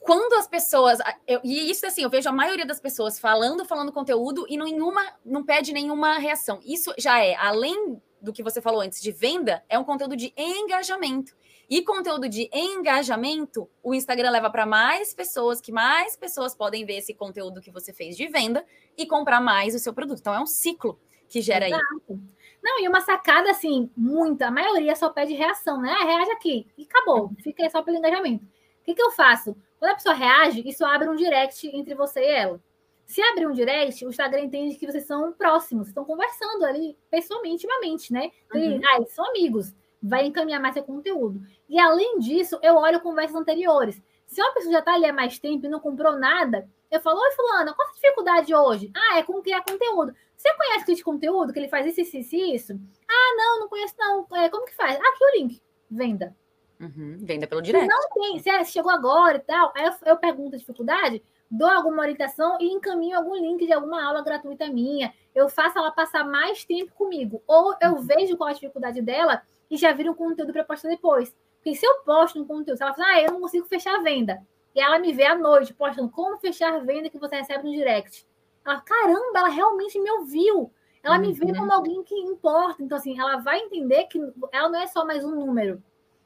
Speaker 1: quando as pessoas. Eu, e isso assim, eu vejo a maioria das pessoas falando, falando conteúdo e nenhuma, não pede nenhuma reação. Isso já é, além do que você falou antes de venda, é um conteúdo de engajamento. E conteúdo de engajamento, o Instagram leva para mais pessoas, que mais pessoas podem ver esse conteúdo que você fez de venda e comprar mais o seu produto. Então é um ciclo que gera Exato. isso.
Speaker 2: Não, e uma sacada assim, muita, a maioria só pede reação, né? Ah, reage aqui e acabou, fica aí só pelo engajamento. O que, que eu faço? Quando a pessoa reage, isso abre um direct entre você e ela. Se abrir um direct, o Instagram entende que vocês são próximos, estão conversando ali pessoalmente, intimamente, né? Uhum. ah, eles são amigos vai encaminhar mais seu conteúdo. E além disso, eu olho conversas anteriores. Se uma pessoa já está ali há mais tempo e não comprou nada, eu falo, oi, fulana, qual a dificuldade hoje? Ah, é com criar conteúdo. Você conhece esse conteúdo, que ele faz isso, isso, isso, isso? Ah, não, não conheço, não. É, como que faz? Aqui o link. Venda.
Speaker 1: Uhum, venda pelo direct.
Speaker 2: Se não tem, se é, chegou agora e tal, aí eu, eu pergunto a dificuldade, dou alguma orientação e encaminho algum link de alguma aula gratuita minha. Eu faço ela passar mais tempo comigo. Ou eu uhum. vejo qual a dificuldade dela e já viram conteúdo para postar depois. Porque se eu posto um conteúdo, se ela fala, ah, eu não consigo fechar a venda, e ela me vê à noite postando como fechar a venda que você recebe no direct. Ela, caramba, ela realmente me ouviu. Ela me vê uhum. como alguém que importa. Então, assim, ela vai entender que ela não é só mais um número.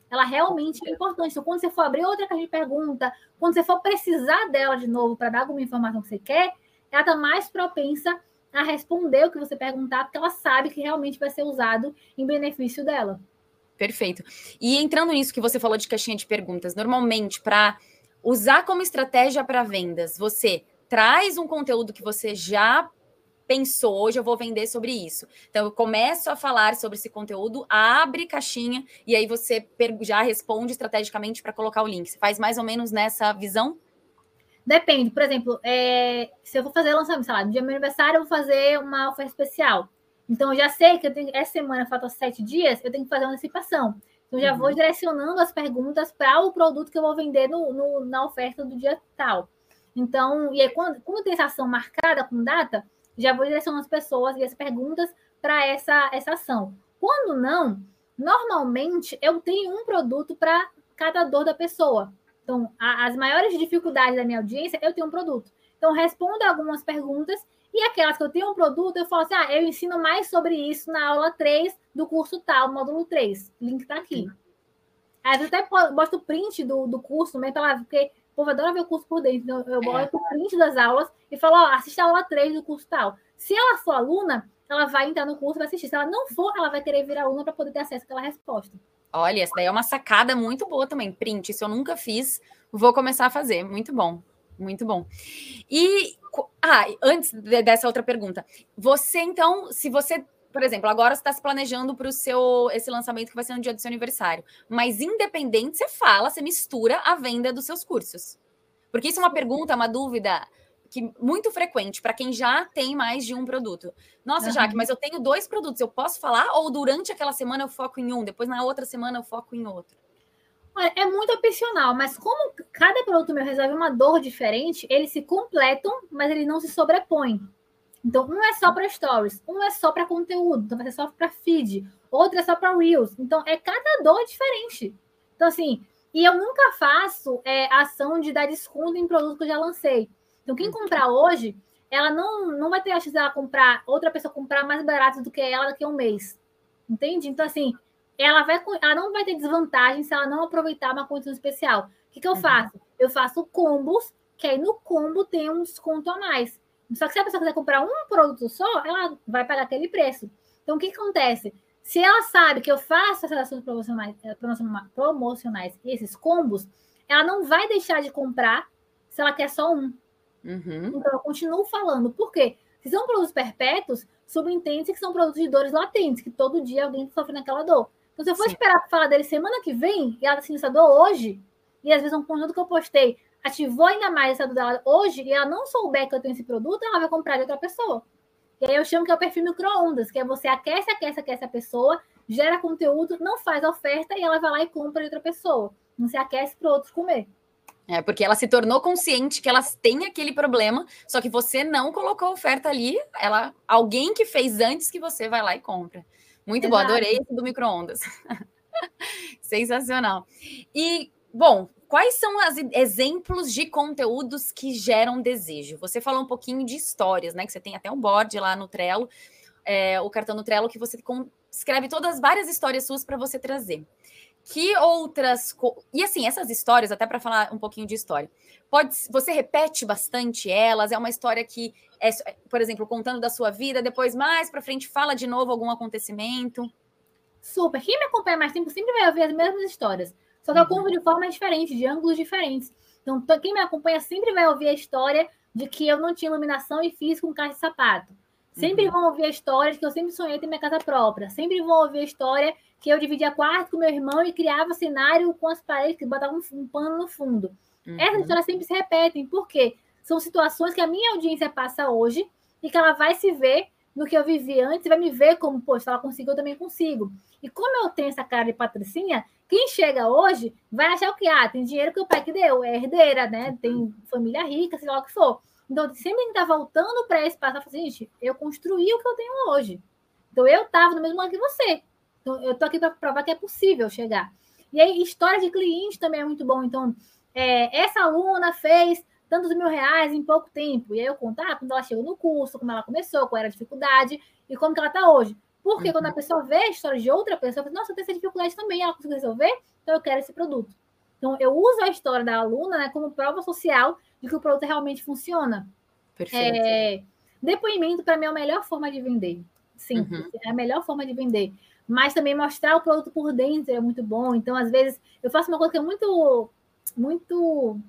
Speaker 2: Ela realmente é importante. Então, quando você for abrir outra caixa de pergunta, quando você for precisar dela de novo para dar alguma informação que você quer, ela está mais propensa a responder o que você perguntar, porque ela sabe que realmente vai ser usado em benefício dela.
Speaker 1: Perfeito. E entrando nisso que você falou de caixinha de perguntas, normalmente para usar como estratégia para vendas, você traz um conteúdo que você já pensou, hoje eu vou vender sobre isso. Então eu começo a falar sobre esse conteúdo, abre caixinha e aí você já responde estrategicamente para colocar o link. Você faz mais ou menos nessa visão?
Speaker 2: Depende, por exemplo, é, se eu vou fazer lançamento, sei lá, no dia do meu aniversário, eu vou fazer uma oferta especial. Então, eu já sei que eu tenho, essa semana falta sete dias, eu tenho que fazer uma antecipação. Então, já uhum. vou direcionando as perguntas para o produto que eu vou vender no, no, na oferta do dia tal. Então, e aí, quando, quando tem essa ação marcada com data, já vou direcionando as pessoas e as perguntas para essa, essa ação. Quando não, normalmente eu tenho um produto para cada dor da pessoa. Então, a, as maiores dificuldades da minha audiência, eu tenho um produto. Então, respondo algumas perguntas e aquelas que eu tenho um produto, eu falo assim: ah, eu ensino mais sobre isso na aula 3 do curso tal, módulo 3. O link está aqui. Aí eu até boto print do, do curso, né, pra lá, porque o povo adora ver o curso por dentro. Então, eu boto o print das aulas e falo: ó, assista a aula 3 do curso tal. Se ela for aluna, ela vai entrar no curso e vai assistir. Se ela não for, ela vai querer vir aluna para poder ter acesso àquela resposta.
Speaker 1: Olha, essa daí é uma sacada muito boa também. Print, isso eu nunca fiz, vou começar a fazer. Muito bom, muito bom. E, ah, antes dessa outra pergunta, você então, se você, por exemplo, agora você está se planejando para o seu esse lançamento que vai ser no dia do seu aniversário, mas independente, você fala, você mistura a venda dos seus cursos. Porque isso é uma pergunta, uma dúvida que muito frequente para quem já tem mais de um produto. Nossa, uhum. Jaque, mas eu tenho dois produtos, eu posso falar? Ou durante aquela semana eu foco em um, depois na outra semana eu foco em outro?
Speaker 2: Olha, é muito opcional, mas como cada produto meu resolve uma dor diferente, eles se completam, mas eles não se sobrepõem. Então, um é só para stories, um é só para conteúdo, então vai ser só para feed, outro é só para reels. Então, é cada dor diferente. Então, assim, e eu nunca faço é, ação de dar desconto em produto que eu já lancei. Então, quem comprar hoje, ela não, não vai ter a chance de ela comprar, outra pessoa comprar mais barato do que ela daqui a um mês. Entende? Então, assim, ela, vai, ela não vai ter desvantagem se ela não aproveitar uma condição especial. O que, que eu uhum. faço? Eu faço combos, que aí no combo tem um desconto a mais. Só que se a pessoa quiser comprar um produto só, ela vai pagar aquele preço. Então, o que, que acontece? Se ela sabe que eu faço essas ações promocionais, eh, promocionais e esses combos, ela não vai deixar de comprar se ela quer só um. Uhum. Então, eu continuo falando. Por quê? Se são produtos perpétuos, subentende que são produtos de dores latentes, que todo dia alguém sofre naquela dor. Então, se eu for Sim. esperar para falar dele semana que vem, e ela tá essa dor hoje, e às vezes um conjunto que eu postei ativou ainda mais essa dela hoje, e ela não souber que eu tenho esse produto, ela vai comprar de outra pessoa. E aí eu chamo que é o perfil micro-ondas, que é você aquece, aquece, aquece a pessoa, gera conteúdo, não faz oferta e ela vai lá e compra de outra pessoa. Não se aquece para outros comer.
Speaker 1: É, porque ela se tornou consciente que elas têm aquele problema, só que você não colocou oferta ali, ela, alguém que fez antes que você vai lá e compra. Muito Exato. bom, adorei esse do micro-ondas. Sensacional. E, bom, quais são os exemplos de conteúdos que geram desejo? Você falou um pouquinho de histórias, né? Que você tem até um board lá no Trello. é, o cartão no Trello que você escreve todas várias histórias suas para você trazer. Que outras. E assim, essas histórias, até para falar um pouquinho de história, pode você repete bastante elas, é uma história que é, por exemplo, contando da sua vida, depois mais para frente fala de novo algum acontecimento.
Speaker 2: Super. Quem me acompanha mais tempo sempre vai ouvir as mesmas histórias. Só que eu conto de formas diferentes, de ângulos diferentes. Então, quem me acompanha sempre vai ouvir a história de que eu não tinha iluminação e fiz com caixa de sapato. Sempre uhum. vão ouvir a história de que eu sempre sonhei ter minha casa própria. Sempre vão ouvir a história que eu dividia quarto com meu irmão e criava cenário com as paredes, que botava um, um pano no fundo. Uhum. Essas histórias sempre se repetem. Por quê? São situações que a minha audiência passa hoje e que ela vai se ver no que eu vivi antes e vai me ver como, poxa, ela conseguiu, eu também consigo. E como eu tenho essa cara de patricinha, quem chega hoje vai achar o que? Ah, tem dinheiro que o pai que deu, é herdeira, né? Tem família rica, sei lá o que for. Então, sempre está voltando para esse passo, assim, gente, eu construí o que eu tenho hoje. Então, eu estava no mesmo lugar que você. Então, eu estou aqui para provar que é possível chegar. E aí, história de cliente também é muito bom. Então, é, essa aluna fez tantos mil reais em pouco tempo. E aí eu contar ah, quando ela chegou no curso, como ela começou, qual era a dificuldade e como que ela está hoje. Porque uhum. quando a pessoa vê a história de outra pessoa, fala, nossa, eu tenho essa dificuldade também, ela conseguiu resolver, então eu quero esse produto. Então, eu uso a história da aluna né, como prova social de que o produto realmente funciona. Perfeito. É, depoimento, para mim, é a melhor forma de vender. Sim, uhum. é a melhor forma de vender. Mas também mostrar o produto por dentro é muito bom. Então, às vezes, eu faço uma coisa que é muito, muito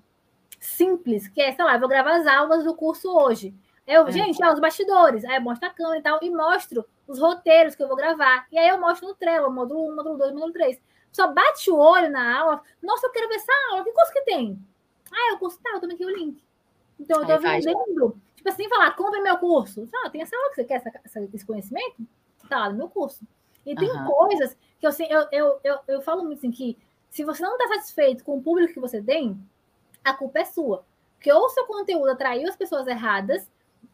Speaker 2: simples, que é, sei lá, eu vou gravar as aulas do curso hoje. Eu, é. gente, ó, os bastidores, aí eu mostro a câmera e tal, e mostro os roteiros que eu vou gravar. E aí eu mostro no Trello, módulo 1, módulo 2, módulo 3. Só bate o olho na aula. Nossa, eu quero ver essa aula. Que curso que tem? Ah, o curso tal, tá, toma aqui o link. Então, eu tô aí vendendo. Tipo assim, falar, compre meu curso. Ah, tem essa aula que você quer, essa, esse conhecimento? Tá lá no meu curso. E tem uhum. coisas que assim, eu, eu, eu, eu falo muito assim, que se você não está satisfeito com o público que você tem, a culpa é sua. Porque ou seu conteúdo atraiu as pessoas erradas,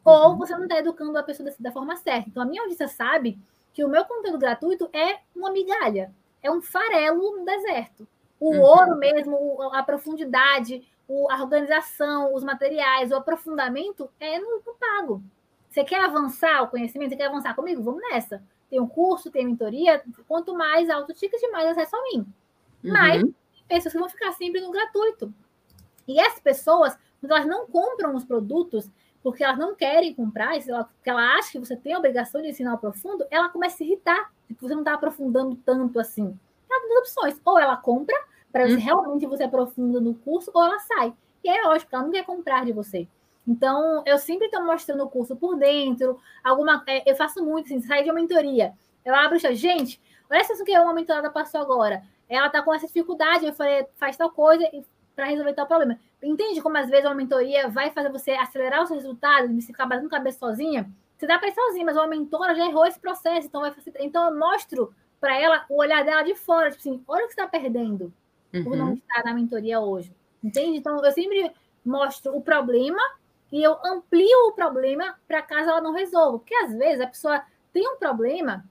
Speaker 2: ou uhum. você não está educando a pessoa da, da, forma certa. Então, a minha audiência sabe que o meu conteúdo gratuito é uma migalha, é um farelo no deserto. O uhum. ouro mesmo, a profundidade, a organização, os materiais, o aprofundamento é no, no pago. Você quer avançar o conhecimento? Você quer avançar comigo? Vamos nessa. Tem um curso, tem mentoria. Quanto mais alto ticket, mais acesso a mim. Uhum. Mas pessoas que vão ficar sempre no gratuito. E essas pessoas, quando elas não compram os produtos, porque elas não querem comprar, porque ela acha que você tem a obrigação de ensinar o profundo, ela começa a se irritar, porque você não está aprofundando tanto assim. Ela tem duas opções. Ou ela compra, para uhum. realmente você aprofunda no curso, ou ela sai. E é lógico, ela não quer comprar de você. Então, eu sempre estou mostrando o curso por dentro. Alguma, é, eu faço muito, assim, sai de uma mentoria. Eu abro e gente, olha isso que uma mentorada passou agora. Ela está com essa dificuldade, eu falei, faz tal coisa para resolver tal problema. Entende como às vezes uma mentoria vai fazer você acelerar os resultados, você ficar batendo cabeça sozinha? Você dá para ir sozinha, mas uma mentora já errou esse processo, então vai facilitar. Então eu mostro para ela o olhar dela de fora, tipo assim, olha o que você está perdendo uhum. por não estar na mentoria hoje. Entende? Então eu sempre mostro o problema e eu amplio o problema para caso ela não resolva. Porque às vezes a pessoa tem um problema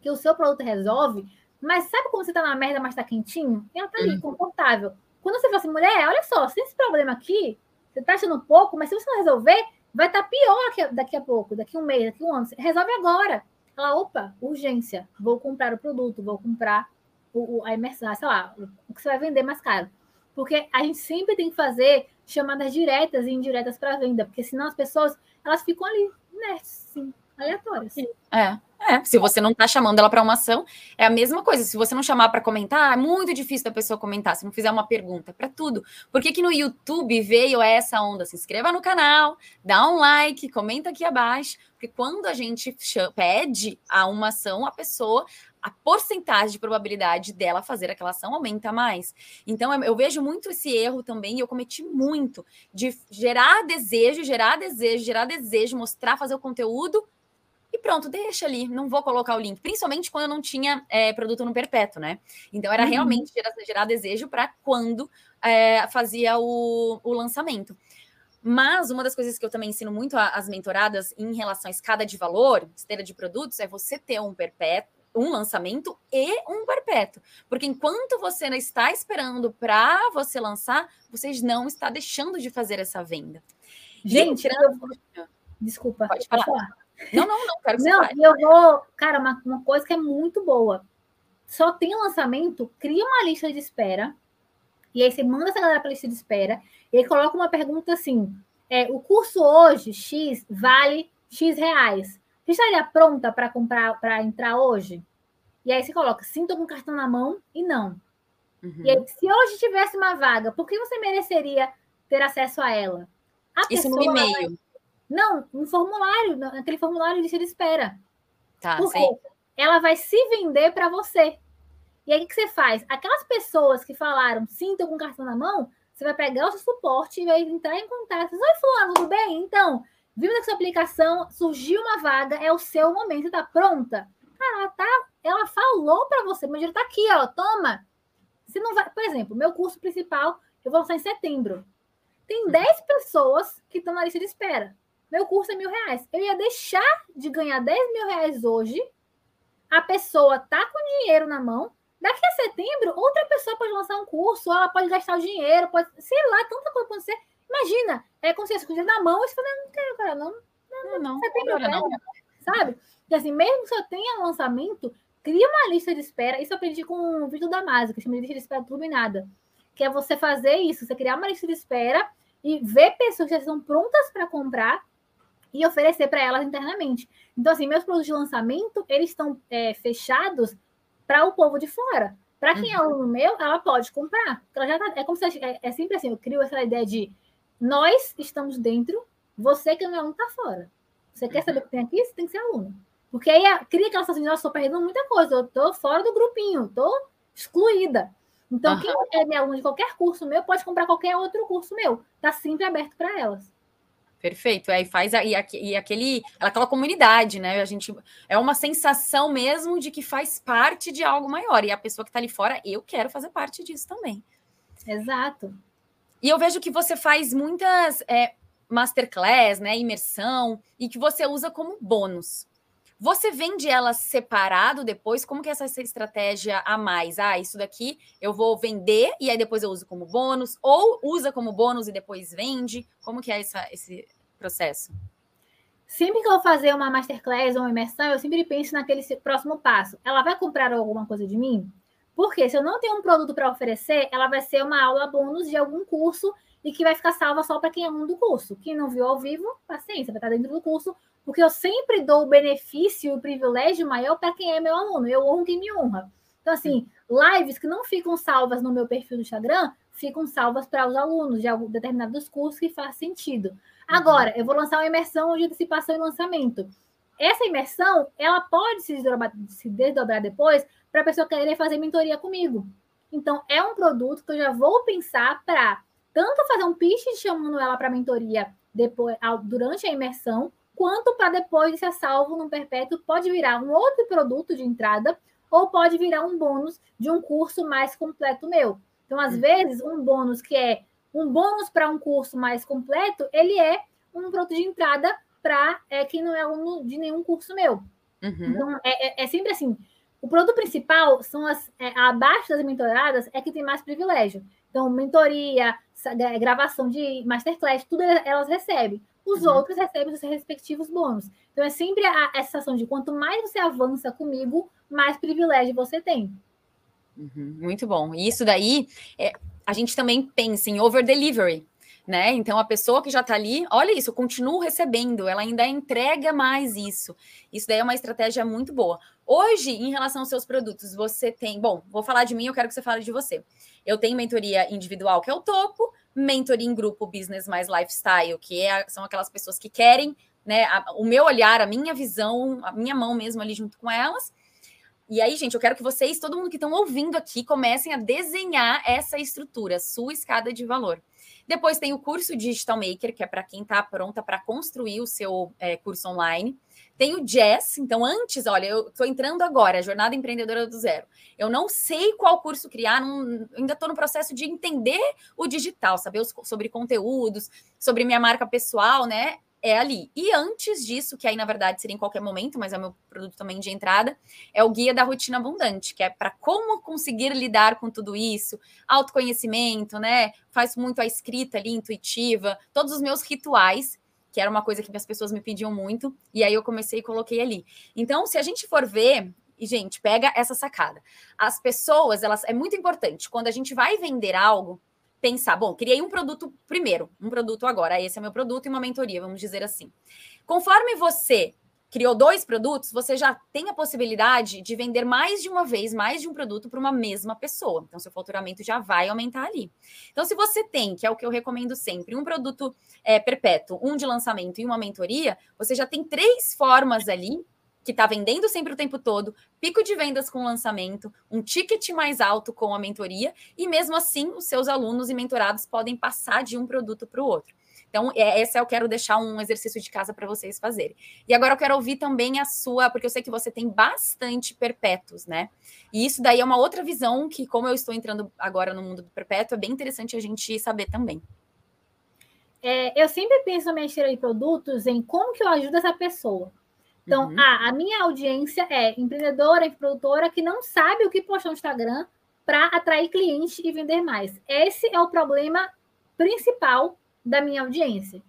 Speaker 2: que o seu produto resolve, mas sabe quando você está na merda, mas está quentinho? E ela está ali, uhum. confortável. Quando você fala assim, mulher, olha só, se esse problema aqui, você está achando pouco, mas se você não resolver, vai estar tá pior daqui a pouco, daqui a um mês, daqui a um ano. Resolve agora. Ela, opa, urgência, vou comprar o produto, vou comprar o, a imersão, sei lá, o que você vai vender mais caro. Porque a gente sempre tem que fazer chamadas diretas e indiretas para venda, porque senão as pessoas elas ficam ali, né, sim, aleatórias.
Speaker 1: É. É, se você não tá chamando ela para uma ação, é a mesma coisa. Se você não chamar para comentar, é muito difícil da pessoa comentar. Se não fizer uma pergunta para tudo. Por que, que no YouTube veio essa onda? Se inscreva no canal, dá um like, comenta aqui abaixo. Porque quando a gente pede a uma ação, a pessoa, a porcentagem de probabilidade dela fazer aquela ação aumenta mais. Então, eu vejo muito esse erro também, e eu cometi muito, de gerar desejo, gerar desejo, gerar desejo, mostrar, fazer o conteúdo e pronto, deixa ali, não vou colocar o link, principalmente quando eu não tinha é, produto no perpétuo, né? Então era uhum. realmente gerar, gerar desejo para quando é, fazia o, o lançamento. Mas uma das coisas que eu também ensino muito às mentoradas em relação à escada de valor, esteira de produtos, é você ter um perpétuo, um lançamento e um perpétuo. Porque enquanto você não está esperando para você lançar, vocês não está deixando de fazer essa venda.
Speaker 2: Gente, e... desculpa, pode falar.
Speaker 1: Não, não, não, quero que
Speaker 2: não,
Speaker 1: você
Speaker 2: Não, eu vou. Cara, uma, uma coisa que é muito boa. Só tem lançamento, cria uma lista de espera. E aí você manda essa galera para lista de espera. E aí coloca uma pergunta assim: é, o curso hoje, X, vale X reais. Você estaria pronta para comprar, para entrar hoje? E aí você coloca, sim, tô com o cartão na mão e não. Uhum. E aí, se hoje tivesse uma vaga, por que você mereceria ter acesso a ela?
Speaker 1: A Isso no e-mail.
Speaker 2: Não, um formulário, naquele formulário de lista de espera.
Speaker 1: Tá,
Speaker 2: Porque
Speaker 1: sim.
Speaker 2: ela vai se vender para você. E aí o que você faz? Aquelas pessoas que falaram, sim, tô com o cartão na mão, você vai pegar o seu suporte e vai entrar em contato. Oi, fulano, tudo bem? Então, viu na sua aplicação, surgiu uma vaga, é o seu momento, tá pronta? Cara, ela, tá, ela falou para você, meu dinheiro tá aqui, ó, toma. Você não vai, por exemplo, meu curso principal, eu vou lançar em setembro. Tem 10 uhum. pessoas que estão na lista de espera. Meu curso é mil reais. Eu ia deixar de ganhar 10 mil reais hoje. A pessoa tá com dinheiro na mão. Daqui a setembro, outra pessoa pode lançar um curso, ela pode gastar o dinheiro, pode, sei lá, tanta coisa acontecer. Imagina, é como se fosse com dinheiro na mão e você fala, não quero, cara, não. Não, não, setembro, não. Sabe? E assim, mesmo que eu tenha lançamento, cria uma lista de espera. Isso eu aprendi com o Vitor Damasio, que chama de lista de espera turbinada. Que é você fazer isso, você criar uma lista de espera e ver pessoas que já estão prontas para comprar e oferecer para elas internamente. Então, assim, meus produtos de lançamento, eles estão é, fechados para o povo de fora. Para quem é uhum. aluno meu, ela pode comprar. Ela já tá, é como se é, é sempre assim, eu crio essa ideia de nós estamos dentro, você que é aluno está fora. Você quer saber o que tem aqui? Você tem que ser aluno. Porque aí cria aquela sensação de, nossa, estou perdendo muita coisa, eu estou fora do grupinho, estou excluída. Então, uhum. quem é meu aluno de qualquer curso meu pode comprar qualquer outro curso meu. Está sempre aberto para elas.
Speaker 1: Perfeito. Aí faz a, e, e aquele, aquela comunidade, né? A gente é uma sensação mesmo de que faz parte de algo maior. E a pessoa que está ali fora, eu quero fazer parte disso também.
Speaker 2: Exato.
Speaker 1: E eu vejo que você faz muitas é, masterclass, né? Imersão, e que você usa como bônus. Você vende ela separado depois? Como que é essa, essa estratégia a mais? Ah, isso daqui eu vou vender e aí depois eu uso como bônus, ou usa como bônus e depois vende? Como que é essa, esse processo?
Speaker 2: Sempre que eu fazer uma masterclass ou uma imersão, eu sempre penso naquele próximo passo. Ela vai comprar alguma coisa de mim? Porque se eu não tenho um produto para oferecer, ela vai ser uma aula bônus de algum curso e que vai ficar salva só para quem é um do curso. Quem não viu ao vivo, paciência, vai estar dentro do curso, porque eu sempre dou o benefício e o privilégio maior para quem é meu aluno. Eu honro quem me honra. Então, assim, lives que não ficam salvas no meu perfil do Instagram, ficam salvas para os alunos de algum, determinados cursos que faz sentido. Agora, eu vou lançar uma imersão de antecipação e lançamento. Essa imersão, ela pode se desdobrar, se desdobrar depois para a pessoa querer fazer mentoria comigo. Então, é um produto que eu já vou pensar para tanto fazer um pitch chamando ela para mentoria depois, durante a imersão, quanto para depois de ser salvo no perpétuo, pode virar um outro produto de entrada ou pode virar um bônus de um curso mais completo meu. Então, às vezes, um bônus que é um bônus para um curso mais completo, ele é um produto de entrada para é, quem não é aluno de nenhum curso meu. Uhum. Então, é, é, é, sempre assim. O produto principal são as é, abaixo das mentoradas é que tem mais privilégio. Então, mentoria, gravação de masterclass, tudo elas recebem os uhum. outros recebem os seus respectivos bônus. Então é sempre a, a sensação de quanto mais você avança comigo, mais privilégio você tem.
Speaker 1: Uhum, muito bom. E isso daí, é, a gente também pensa em over delivery. Né? Então a pessoa que já está ali, olha isso, eu continuo recebendo, ela ainda entrega mais isso. Isso daí é uma estratégia muito boa. Hoje, em relação aos seus produtos, você tem, bom, vou falar de mim, eu quero que você fale de você. Eu tenho mentoria individual, que é o topo, mentoria em grupo business mais lifestyle, que é, são aquelas pessoas que querem, né, a, o meu olhar, a minha visão, a minha mão mesmo ali junto com elas. E aí, gente, eu quero que vocês, todo mundo que estão ouvindo aqui, comecem a desenhar essa estrutura, sua escada de valor. Depois tem o curso Digital Maker, que é para quem está pronta para construir o seu é, curso online. Tem o Jazz, então antes, olha, eu estou entrando agora, Jornada Empreendedora do Zero. Eu não sei qual curso criar, não, ainda estou no processo de entender o digital, saber os, sobre conteúdos, sobre minha marca pessoal, né? É ali. E antes disso, que aí na verdade seria em qualquer momento, mas é o meu produto também de entrada, é o Guia da Rotina Abundante, que é para como conseguir lidar com tudo isso, autoconhecimento, né? Faz muito a escrita ali intuitiva, todos os meus rituais que era uma coisa que as pessoas me pediam muito, e aí eu comecei e coloquei ali. Então, se a gente for ver, e gente, pega essa sacada. As pessoas, elas é muito importante quando a gente vai vender algo, pensar, bom, criei um produto primeiro, um produto agora, esse é meu produto e uma mentoria, vamos dizer assim. Conforme você criou dois produtos, você já tem a possibilidade de vender mais de uma vez, mais de um produto para uma mesma pessoa. Então, seu faturamento já vai aumentar ali. Então, se você tem, que é o que eu recomendo sempre, um produto é, perpétuo, um de lançamento e uma mentoria, você já tem três formas ali que está vendendo sempre o tempo todo, pico de vendas com lançamento, um ticket mais alto com a mentoria, e mesmo assim, os seus alunos e mentorados podem passar de um produto para o outro. Então, é, esse eu quero deixar um exercício de casa para vocês fazerem. E agora eu quero ouvir também a sua, porque eu sei que você tem bastante perpétuos, né? E isso daí é uma outra visão que, como eu estou entrando agora no mundo do perpétuo, é bem interessante a gente saber também.
Speaker 2: É, eu sempre penso na minha esteira de produtos em como que eu ajudo essa pessoa. Então, uhum. a, a minha audiência é empreendedora, produtora que não sabe o que postar no Instagram para atrair clientes e vender mais. Esse é o problema principal da minha audiência.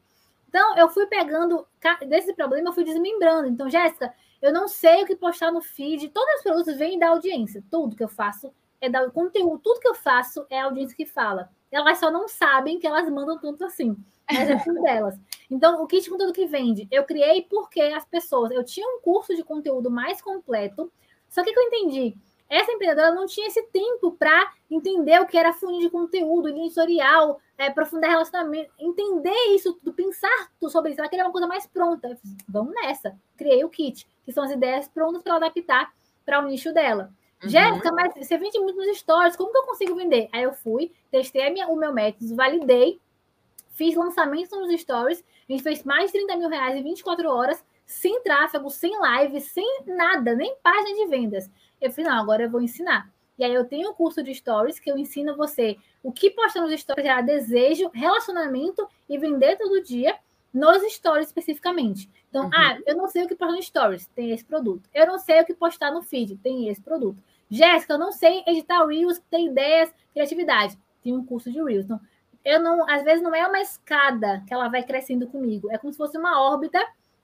Speaker 2: Então, eu fui pegando desse problema, eu fui desmembrando. Então, Jéssica, eu não sei o que postar no feed. Todos os produtos vêm da audiência. Tudo que eu faço é dar conteúdo. Tudo que eu faço é a audiência que fala. Elas só não sabem que elas mandam tanto assim. Mas é tudo delas. Então, o kit conteúdo que vende, eu criei porque as pessoas. Eu tinha um curso de conteúdo mais completo. Só que eu entendi? essa empreendedora não tinha esse tempo para entender o que era funil de conteúdo, linha editorial, é, aprofundar relacionamento, entender isso tudo, pensar tudo sobre isso. Ela queria uma coisa mais pronta. Vamos nessa. Criei o kit, que são as ideias prontas para adaptar para o nicho dela. Uhum. Jéssica, mas você vende muito nos stories, como que eu consigo vender? Aí eu fui, testei minha, o meu método, validei, fiz lançamentos nos stories, a gente fez mais de 30 mil reais em 24 horas, sem tráfego, sem live, sem nada, nem página de vendas. Eu falei, não, agora eu vou ensinar. E aí eu tenho um curso de stories que eu ensino você o que postar nos stories gerar desejo, relacionamento e vender todo dia nos stories especificamente. Então, uhum. ah, eu não sei o que postar nos stories, tem esse produto. Eu não sei o que postar no feed, tem esse produto. Jéssica, eu não sei editar Reels, tem ideias, criatividade. Tem um curso de Reels. Então, eu não, às vezes não é uma escada que ela vai crescendo comigo, é como se fosse uma órbita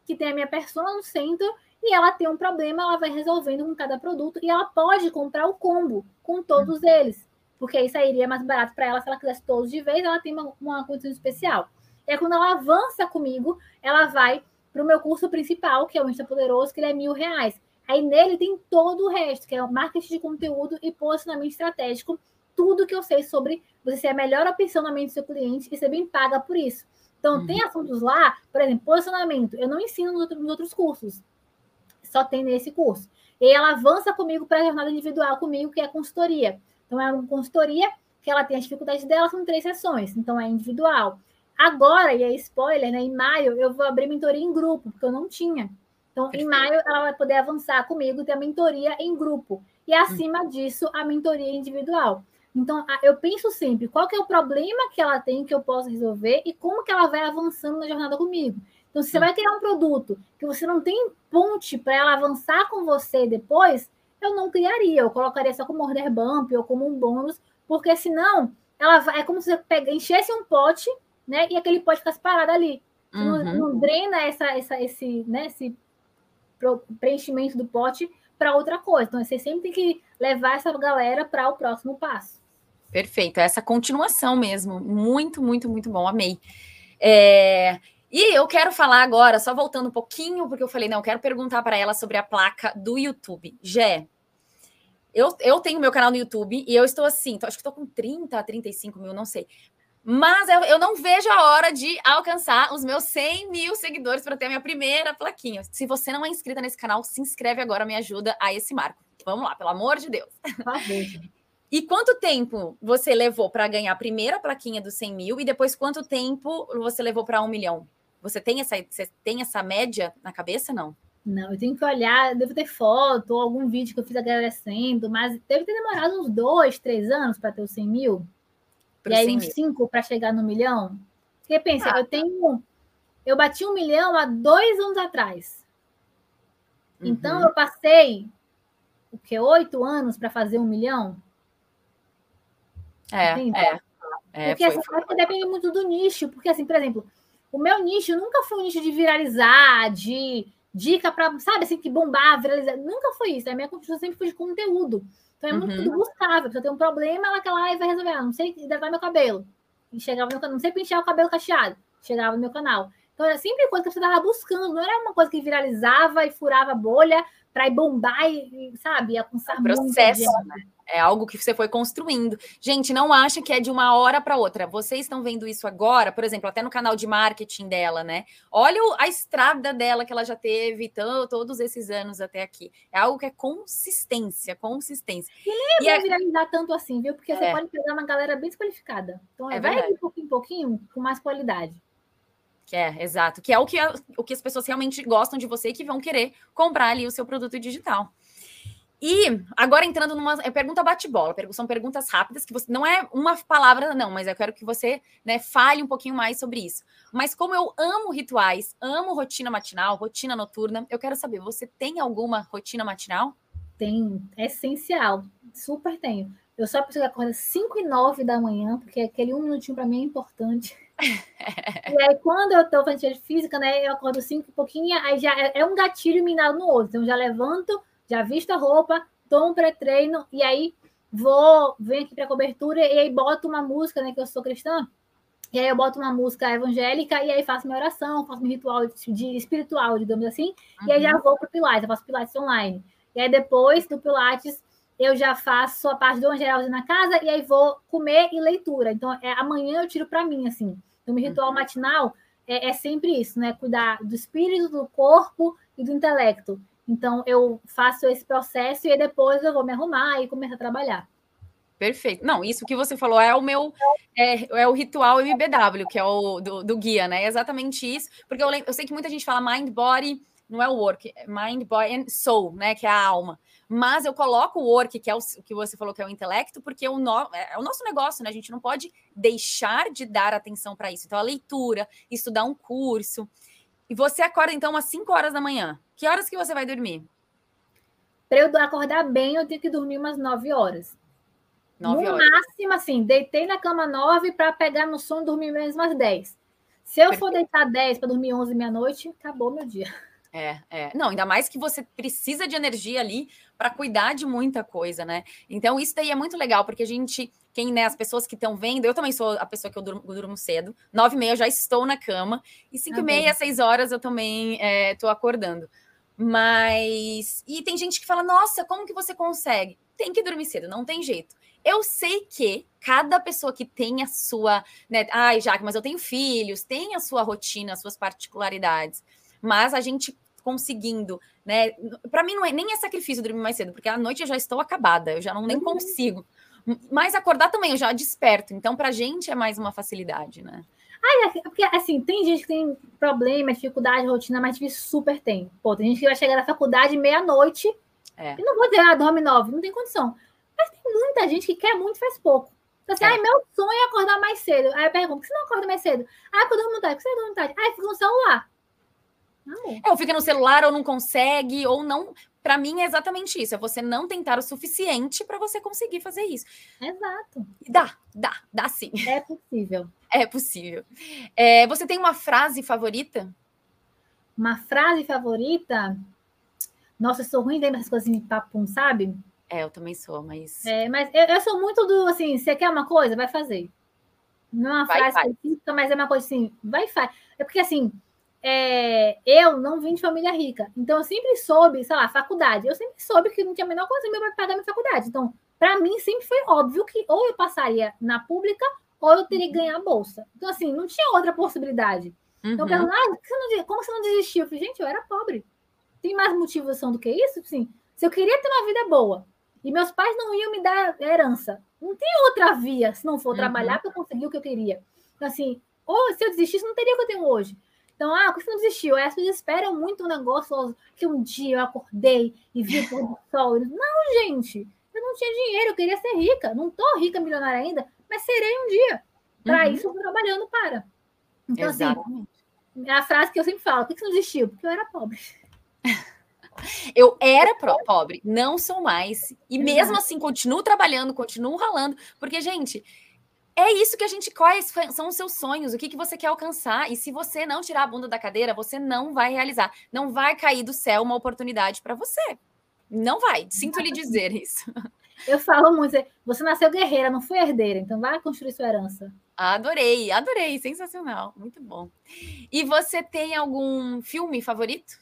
Speaker 2: que tem a minha persona no centro e ela tem um problema, ela vai resolvendo com cada produto e ela pode comprar o combo com todos eles, porque aí sairia mais barato para ela se ela quisesse todos de vez, ela tem uma, uma condição especial. E aí, quando ela avança comigo, ela vai para o meu curso principal, que é o Insta Poderoso, que ele é mil reais. Aí nele tem todo o resto, que é o marketing de conteúdo e posicionamento estratégico, tudo que eu sei sobre você ser a melhor opção na mente do seu cliente e ser bem paga por isso. Então, uhum. tem assuntos lá, por exemplo, posicionamento. Eu não ensino nos outros, nos outros cursos só tem nesse curso. E ela avança comigo para a jornada individual comigo, que é a consultoria. Então, é uma consultoria que ela tem as dificuldades dela, são três sessões, então é individual. Agora, e é spoiler, né? Em maio eu vou abrir mentoria em grupo, porque eu não tinha. Então, em maio ela vai poder avançar comigo, ter a mentoria em grupo. E acima hum. disso, a mentoria individual. Então, eu penso sempre qual que é o problema que ela tem que eu posso resolver e como que ela vai avançando na jornada comigo. Então, se você vai criar um produto que você não tem ponte para ela avançar com você depois, eu não criaria. Eu colocaria só como order bump ou como um bônus, porque senão ela vai, é como se você pega, enchesse um pote, né? E aquele pote ficasse parado ali. Uhum. Não, não, drena essa, essa, esse, né, esse preenchimento do pote para outra coisa. Então, você sempre tem que levar essa galera para o próximo passo.
Speaker 1: Perfeito, essa continuação mesmo. Muito, muito, muito bom. Amei. É, e eu quero falar agora, só voltando um pouquinho, porque eu falei, não, eu quero perguntar para ela sobre a placa do YouTube. Jé, eu, eu tenho meu canal no YouTube e eu estou assim, acho que estou com 30, 35 mil, não sei. Mas eu, eu não vejo a hora de alcançar os meus 100 mil seguidores para ter a minha primeira plaquinha. Se você não é inscrita nesse canal, se inscreve agora, me ajuda a esse marco. Vamos lá, pelo amor de Deus. E quanto tempo você levou para ganhar a primeira plaquinha dos 100 mil e depois quanto tempo você levou para um milhão? Você tem essa, você tem essa média na cabeça, não?
Speaker 2: Não, eu tenho que olhar, devo ter foto ou algum vídeo que eu fiz agradecendo, mas deve ter demorado uns dois, três anos para ter os 100 mil. E aí uns para chegar no milhão. Porque pensa, ah, eu tenho. Eu bati um milhão há dois anos atrás. Então uhum. eu passei o que? Oito anos para fazer um milhão?
Speaker 1: É, é. é
Speaker 2: porque foi, foi. depende muito do nicho. Porque, assim, por exemplo, o meu nicho nunca foi um nicho de viralizar, de dica para, sabe, assim, que bombar, viralizar. Nunca foi isso. A minha construção sempre foi de conteúdo. Então é muito uhum. tudo buscável. Se eu tenho um problema, ela quer lá e vai resolver. Ah, não sei hidratar meu cabelo. E chegava no canal, não sei pentear o cabelo cacheado. Chegava no meu canal. Então era sempre coisa que você estava buscando, não era uma coisa que viralizava e furava bolha para ir bombar e, sabe, alcançar
Speaker 1: processo, né? É algo que você foi construindo. Gente, não acha que é de uma hora para outra. Vocês estão vendo isso agora, por exemplo, até no canal de marketing dela, né? Olha a estrada dela que ela já teve todos esses anos até aqui. É algo que é consistência, consistência.
Speaker 2: E nem é e é... viralizar tanto assim, viu? Porque é. você pode pegar uma galera bem desqualificada. Então, é vai de pouquinho em pouquinho com mais qualidade.
Speaker 1: Que é, exato. Que é o que, o que as pessoas realmente gostam de você e que vão querer comprar ali o seu produto digital. E agora entrando numa é pergunta bate-bola, são perguntas rápidas que você não é uma palavra não, mas eu quero que você né, fale um pouquinho mais sobre isso. Mas como eu amo rituais, amo rotina matinal, rotina noturna, eu quero saber, você tem alguma rotina matinal?
Speaker 2: Tenho, é essencial, super tenho. Eu só preciso acordar 5 e 9 da manhã, porque aquele um minutinho para mim é importante. e aí, quando eu estou fazendo física, né, eu acordo 5 e pouquinho, aí já é, é um gatilho minado no outro. Então, já levanto, já visto a roupa, tomo um pré-treino, e aí vou, venho aqui para a cobertura, e aí boto uma música, né, que eu sou cristã, e aí eu boto uma música evangélica, e aí faço minha oração, faço meu ritual de espiritual, digamos assim, uhum. e aí já uhum. vou para o Pilates, eu faço Pilates online. E aí depois do Pilates, eu já faço a parte do evangelho na casa, e aí vou comer e leitura. Então, é, amanhã eu tiro para mim, assim. Então, meu ritual uhum. matinal é, é sempre isso, né? Cuidar do espírito, do corpo e do intelecto. Então, eu faço esse processo e depois eu vou me arrumar e começar a trabalhar.
Speaker 1: Perfeito. Não, isso que você falou é o meu é, é o ritual MBW, que é o do, do guia, né? É exatamente isso, porque eu, eu sei que muita gente fala mind, body, não é o work, é mind, body and soul, né? Que é a alma. Mas eu coloco o work, que é o que você falou que é o intelecto, porque o no, é, é o nosso negócio, né? A gente não pode deixar de dar atenção para isso. Então, a leitura, estudar um curso. E você acorda, então, às 5 horas da manhã. Que horas que você vai dormir?
Speaker 2: Para eu acordar bem, eu tenho que dormir umas 9 horas. 9 no horas. máximo, assim, deitei na cama 9 para pegar no sono dormir mesmo às 10. Se eu Perfeito. for deitar 10 para dormir 11 meia-noite, acabou meu dia.
Speaker 1: É, é. Não, ainda mais que você precisa de energia ali para cuidar de muita coisa, né? Então, isso daí é muito legal, porque a gente, quem, né, as pessoas que estão vendo, eu também sou a pessoa que eu durmo, eu durmo cedo, nove e meia eu já estou na cama, e cinco e meia, seis horas eu também estou é, acordando. Mas. E tem gente que fala, nossa, como que você consegue? Tem que dormir cedo, não tem jeito. Eu sei que cada pessoa que tem a sua, né? Ai, Jaque, mas eu tenho filhos, tem a sua rotina, as suas particularidades mas a gente conseguindo, né? Para mim não é nem é sacrifício dormir mais cedo, porque à noite eu já estou acabada, eu já não nem uhum. consigo. Mas acordar também eu já desperto, então para a gente é mais uma facilidade, né?
Speaker 2: Ah, é, porque assim, tem gente que tem problema, dificuldade, rotina, mas super tem. Pô, tem gente que vai chegar na faculdade meia-noite é. e não vou dizer, ah, dorme nove, não tem condição. Mas tem muita gente que quer muito e faz pouco. Então, assim, é. ai, meu sonho é acordar mais cedo. Aí eu pergunto, por que você não acorda mais cedo? Ah, porque eu durmo tarde. Por que você dorme tarde? Ah, fica no celular.
Speaker 1: É, ou fica no celular, ou não consegue, ou não. Para mim é exatamente isso. É você não tentar o suficiente para você conseguir fazer isso.
Speaker 2: Exato.
Speaker 1: Dá, dá, dá sim.
Speaker 2: É possível.
Speaker 1: É possível. É, você tem uma frase favorita?
Speaker 2: Uma frase favorita? Nossa, eu sou ruim dentro das coisas em papum, sabe?
Speaker 1: É, eu também sou, mas.
Speaker 2: É, mas eu, eu, sou muito do assim: você quer uma coisa? Vai fazer. Não é uma vai, frase vai. específica, mas é uma coisa assim: vai e faz. É porque assim é, eu não vim de família rica. Então, eu sempre soube, sei lá, faculdade. Eu sempre soube que não tinha a menor coisa para pagar minha faculdade. Então, para mim, sempre foi óbvio que ou eu passaria na pública ou eu teria que ganhar a bolsa. Então, assim, não tinha outra possibilidade. Então, uhum. Então, ah, você como você não desistiu? Eu falei, gente, eu era pobre. Tem mais motivação do que isso? Sim. Se eu queria ter uma vida boa e meus pais não iam me dar herança, não tem outra via se não for uhum. trabalhar para conseguir o que eu queria. Então, assim, ou se eu desistisse, não teria o que eu tenho hoje. Então, ah, por que você não desistiu? Aí as pessoas esperam muito um negócio que um dia eu acordei e vi o pôr do sol. Não, gente, eu não tinha dinheiro, eu queria ser rica. Não tô rica, milionária ainda, mas serei um dia. Para uhum. isso, eu tô trabalhando para. Então, assim, Exatamente. assim, é a frase que eu sempre falo: por que você não desistiu? Porque eu era pobre.
Speaker 1: Eu era pobre, não sou mais. E mesmo assim, continuo trabalhando, continuo ralando. Porque, gente, é isso que a gente. Quais são os seus sonhos? O que, que você quer alcançar? E se você não tirar a bunda da cadeira, você não vai realizar. Não vai cair do céu uma oportunidade para você. Não vai. Sinto lhe dizer isso.
Speaker 2: Eu falo muito, você nasceu guerreira, não foi herdeira, então vai construir sua herança.
Speaker 1: Adorei, adorei, sensacional, muito bom. E você tem algum filme favorito?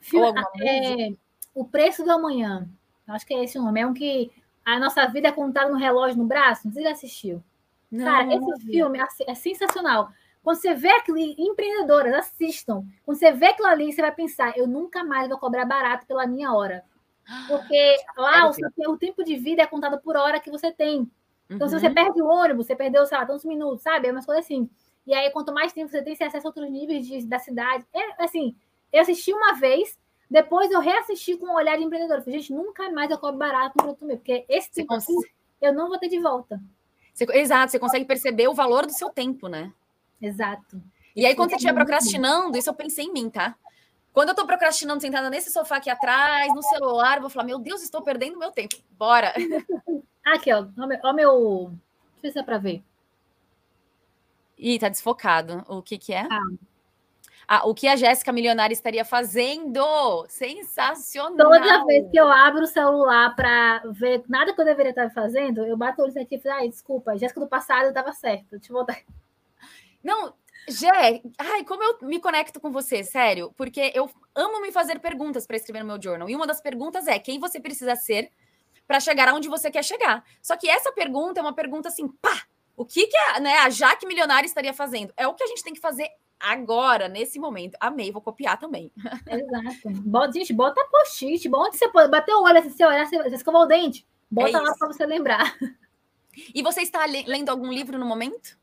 Speaker 2: Filme, Ou alguma é, O Preço do Amanhã. Acho que é esse o nome. É um que a nossa vida é contada no relógio no braço. Não sei se assistiu. Não, Cara, esse não filme é, é sensacional. Quando você vê aquilo, empreendedoras, assistam. Quando você vê aquilo ali, você vai pensar: eu nunca mais vou cobrar barato pela minha hora. Porque lá o, seu, o tempo de vida é contado por hora que você tem. Então, uhum. se você uhum. perde o ônibus, você perdeu, sei lá, tantos minutos, sabe? É umas coisas assim. E aí, quanto mais tempo você tem, você acessa outros níveis de, da cidade. É assim, eu assisti uma vez, depois eu reassisti com um olhar de empreendedor. Falei, gente, nunca mais eu cobro barato no produto meu, porque esse tipo cons... eu não vou ter de volta.
Speaker 1: Você, exato, você consegue perceber o valor do seu tempo, né?
Speaker 2: Exato.
Speaker 1: E aí, quando você estiver procrastinando, isso eu pensei em mim, tá? Quando eu tô procrastinando sentada nesse sofá aqui atrás, no celular, vou falar, meu Deus, estou perdendo meu tempo. Bora.
Speaker 2: Aqui, ó. Ó, meu. Deixa eu ver se é pra ver.
Speaker 1: Ih, tá desfocado. O que que é? Ah. Ah, o que a Jéssica Milionária estaria fazendo? Sensacional!
Speaker 2: Toda vez que eu abro o celular para ver nada que eu deveria estar fazendo, eu bato o olho e falo, ai, desculpa, Jéssica do passado estava certo. Deixa eu voltar.
Speaker 1: Não, Jé, ai, como eu me conecto com você, sério, porque eu amo me fazer perguntas para escrever no meu journal. E uma das perguntas é quem você precisa ser para chegar aonde você quer chegar. Só que essa pergunta é uma pergunta assim, pá, o que, que a, né, a Jaque Milionária estaria fazendo? É o que a gente tem que fazer agora, nesse momento. Amei, vou copiar também.
Speaker 2: Exato. Bota, gente, bota post-it. Onde você pode bater o olho, se você olhar, você escovou o dente. Bota é lá para você lembrar.
Speaker 1: E você está lendo algum livro no momento?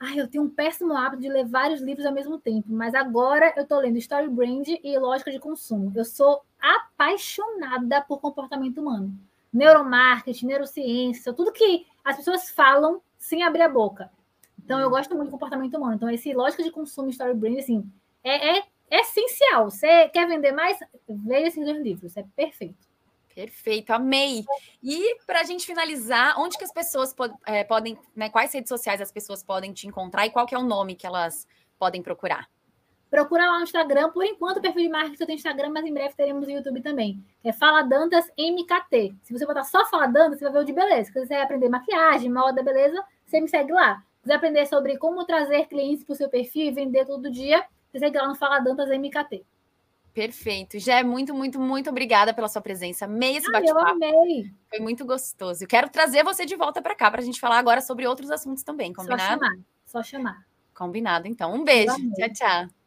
Speaker 2: Ai, eu tenho um péssimo hábito de ler vários livros ao mesmo tempo, mas agora eu estou lendo Story Brand e Lógica de Consumo. Eu sou apaixonada por comportamento humano. Neuromarketing, neurociência, tudo que as pessoas falam sem abrir a boca. Então, eu gosto muito de comportamento humano. Então, esse Lógica de Consumo Story Brand, assim, é, é, é essencial. Você quer vender mais? Veja esses dois livros. É perfeito.
Speaker 1: Perfeito, amei. E para a gente finalizar, onde que as pessoas pod é, podem, né, quais redes sociais as pessoas podem te encontrar e qual que é o nome que elas podem procurar?
Speaker 2: Procura lá no Instagram, por enquanto o perfil de marketing tem Instagram, mas em breve teremos o YouTube também. É Fala Dantas MKT. Se você botar só Fala Dantas, você vai ver o de beleza. Se você quiser aprender maquiagem, moda, beleza, você me segue lá. Se quiser aprender sobre como trazer clientes para o seu perfil e vender todo dia, você segue lá no Fala Dantas MKT.
Speaker 1: Perfeito. Já muito, muito, muito obrigada pela sua presença. Amei esse bate-papo. Eu
Speaker 2: amei.
Speaker 1: Foi muito gostoso. Eu quero trazer você de volta para cá para a gente falar agora sobre outros assuntos também, combinado?
Speaker 2: Só chamar. Só chamar.
Speaker 1: Combinado, então. Um beijo. Tchau, tchau.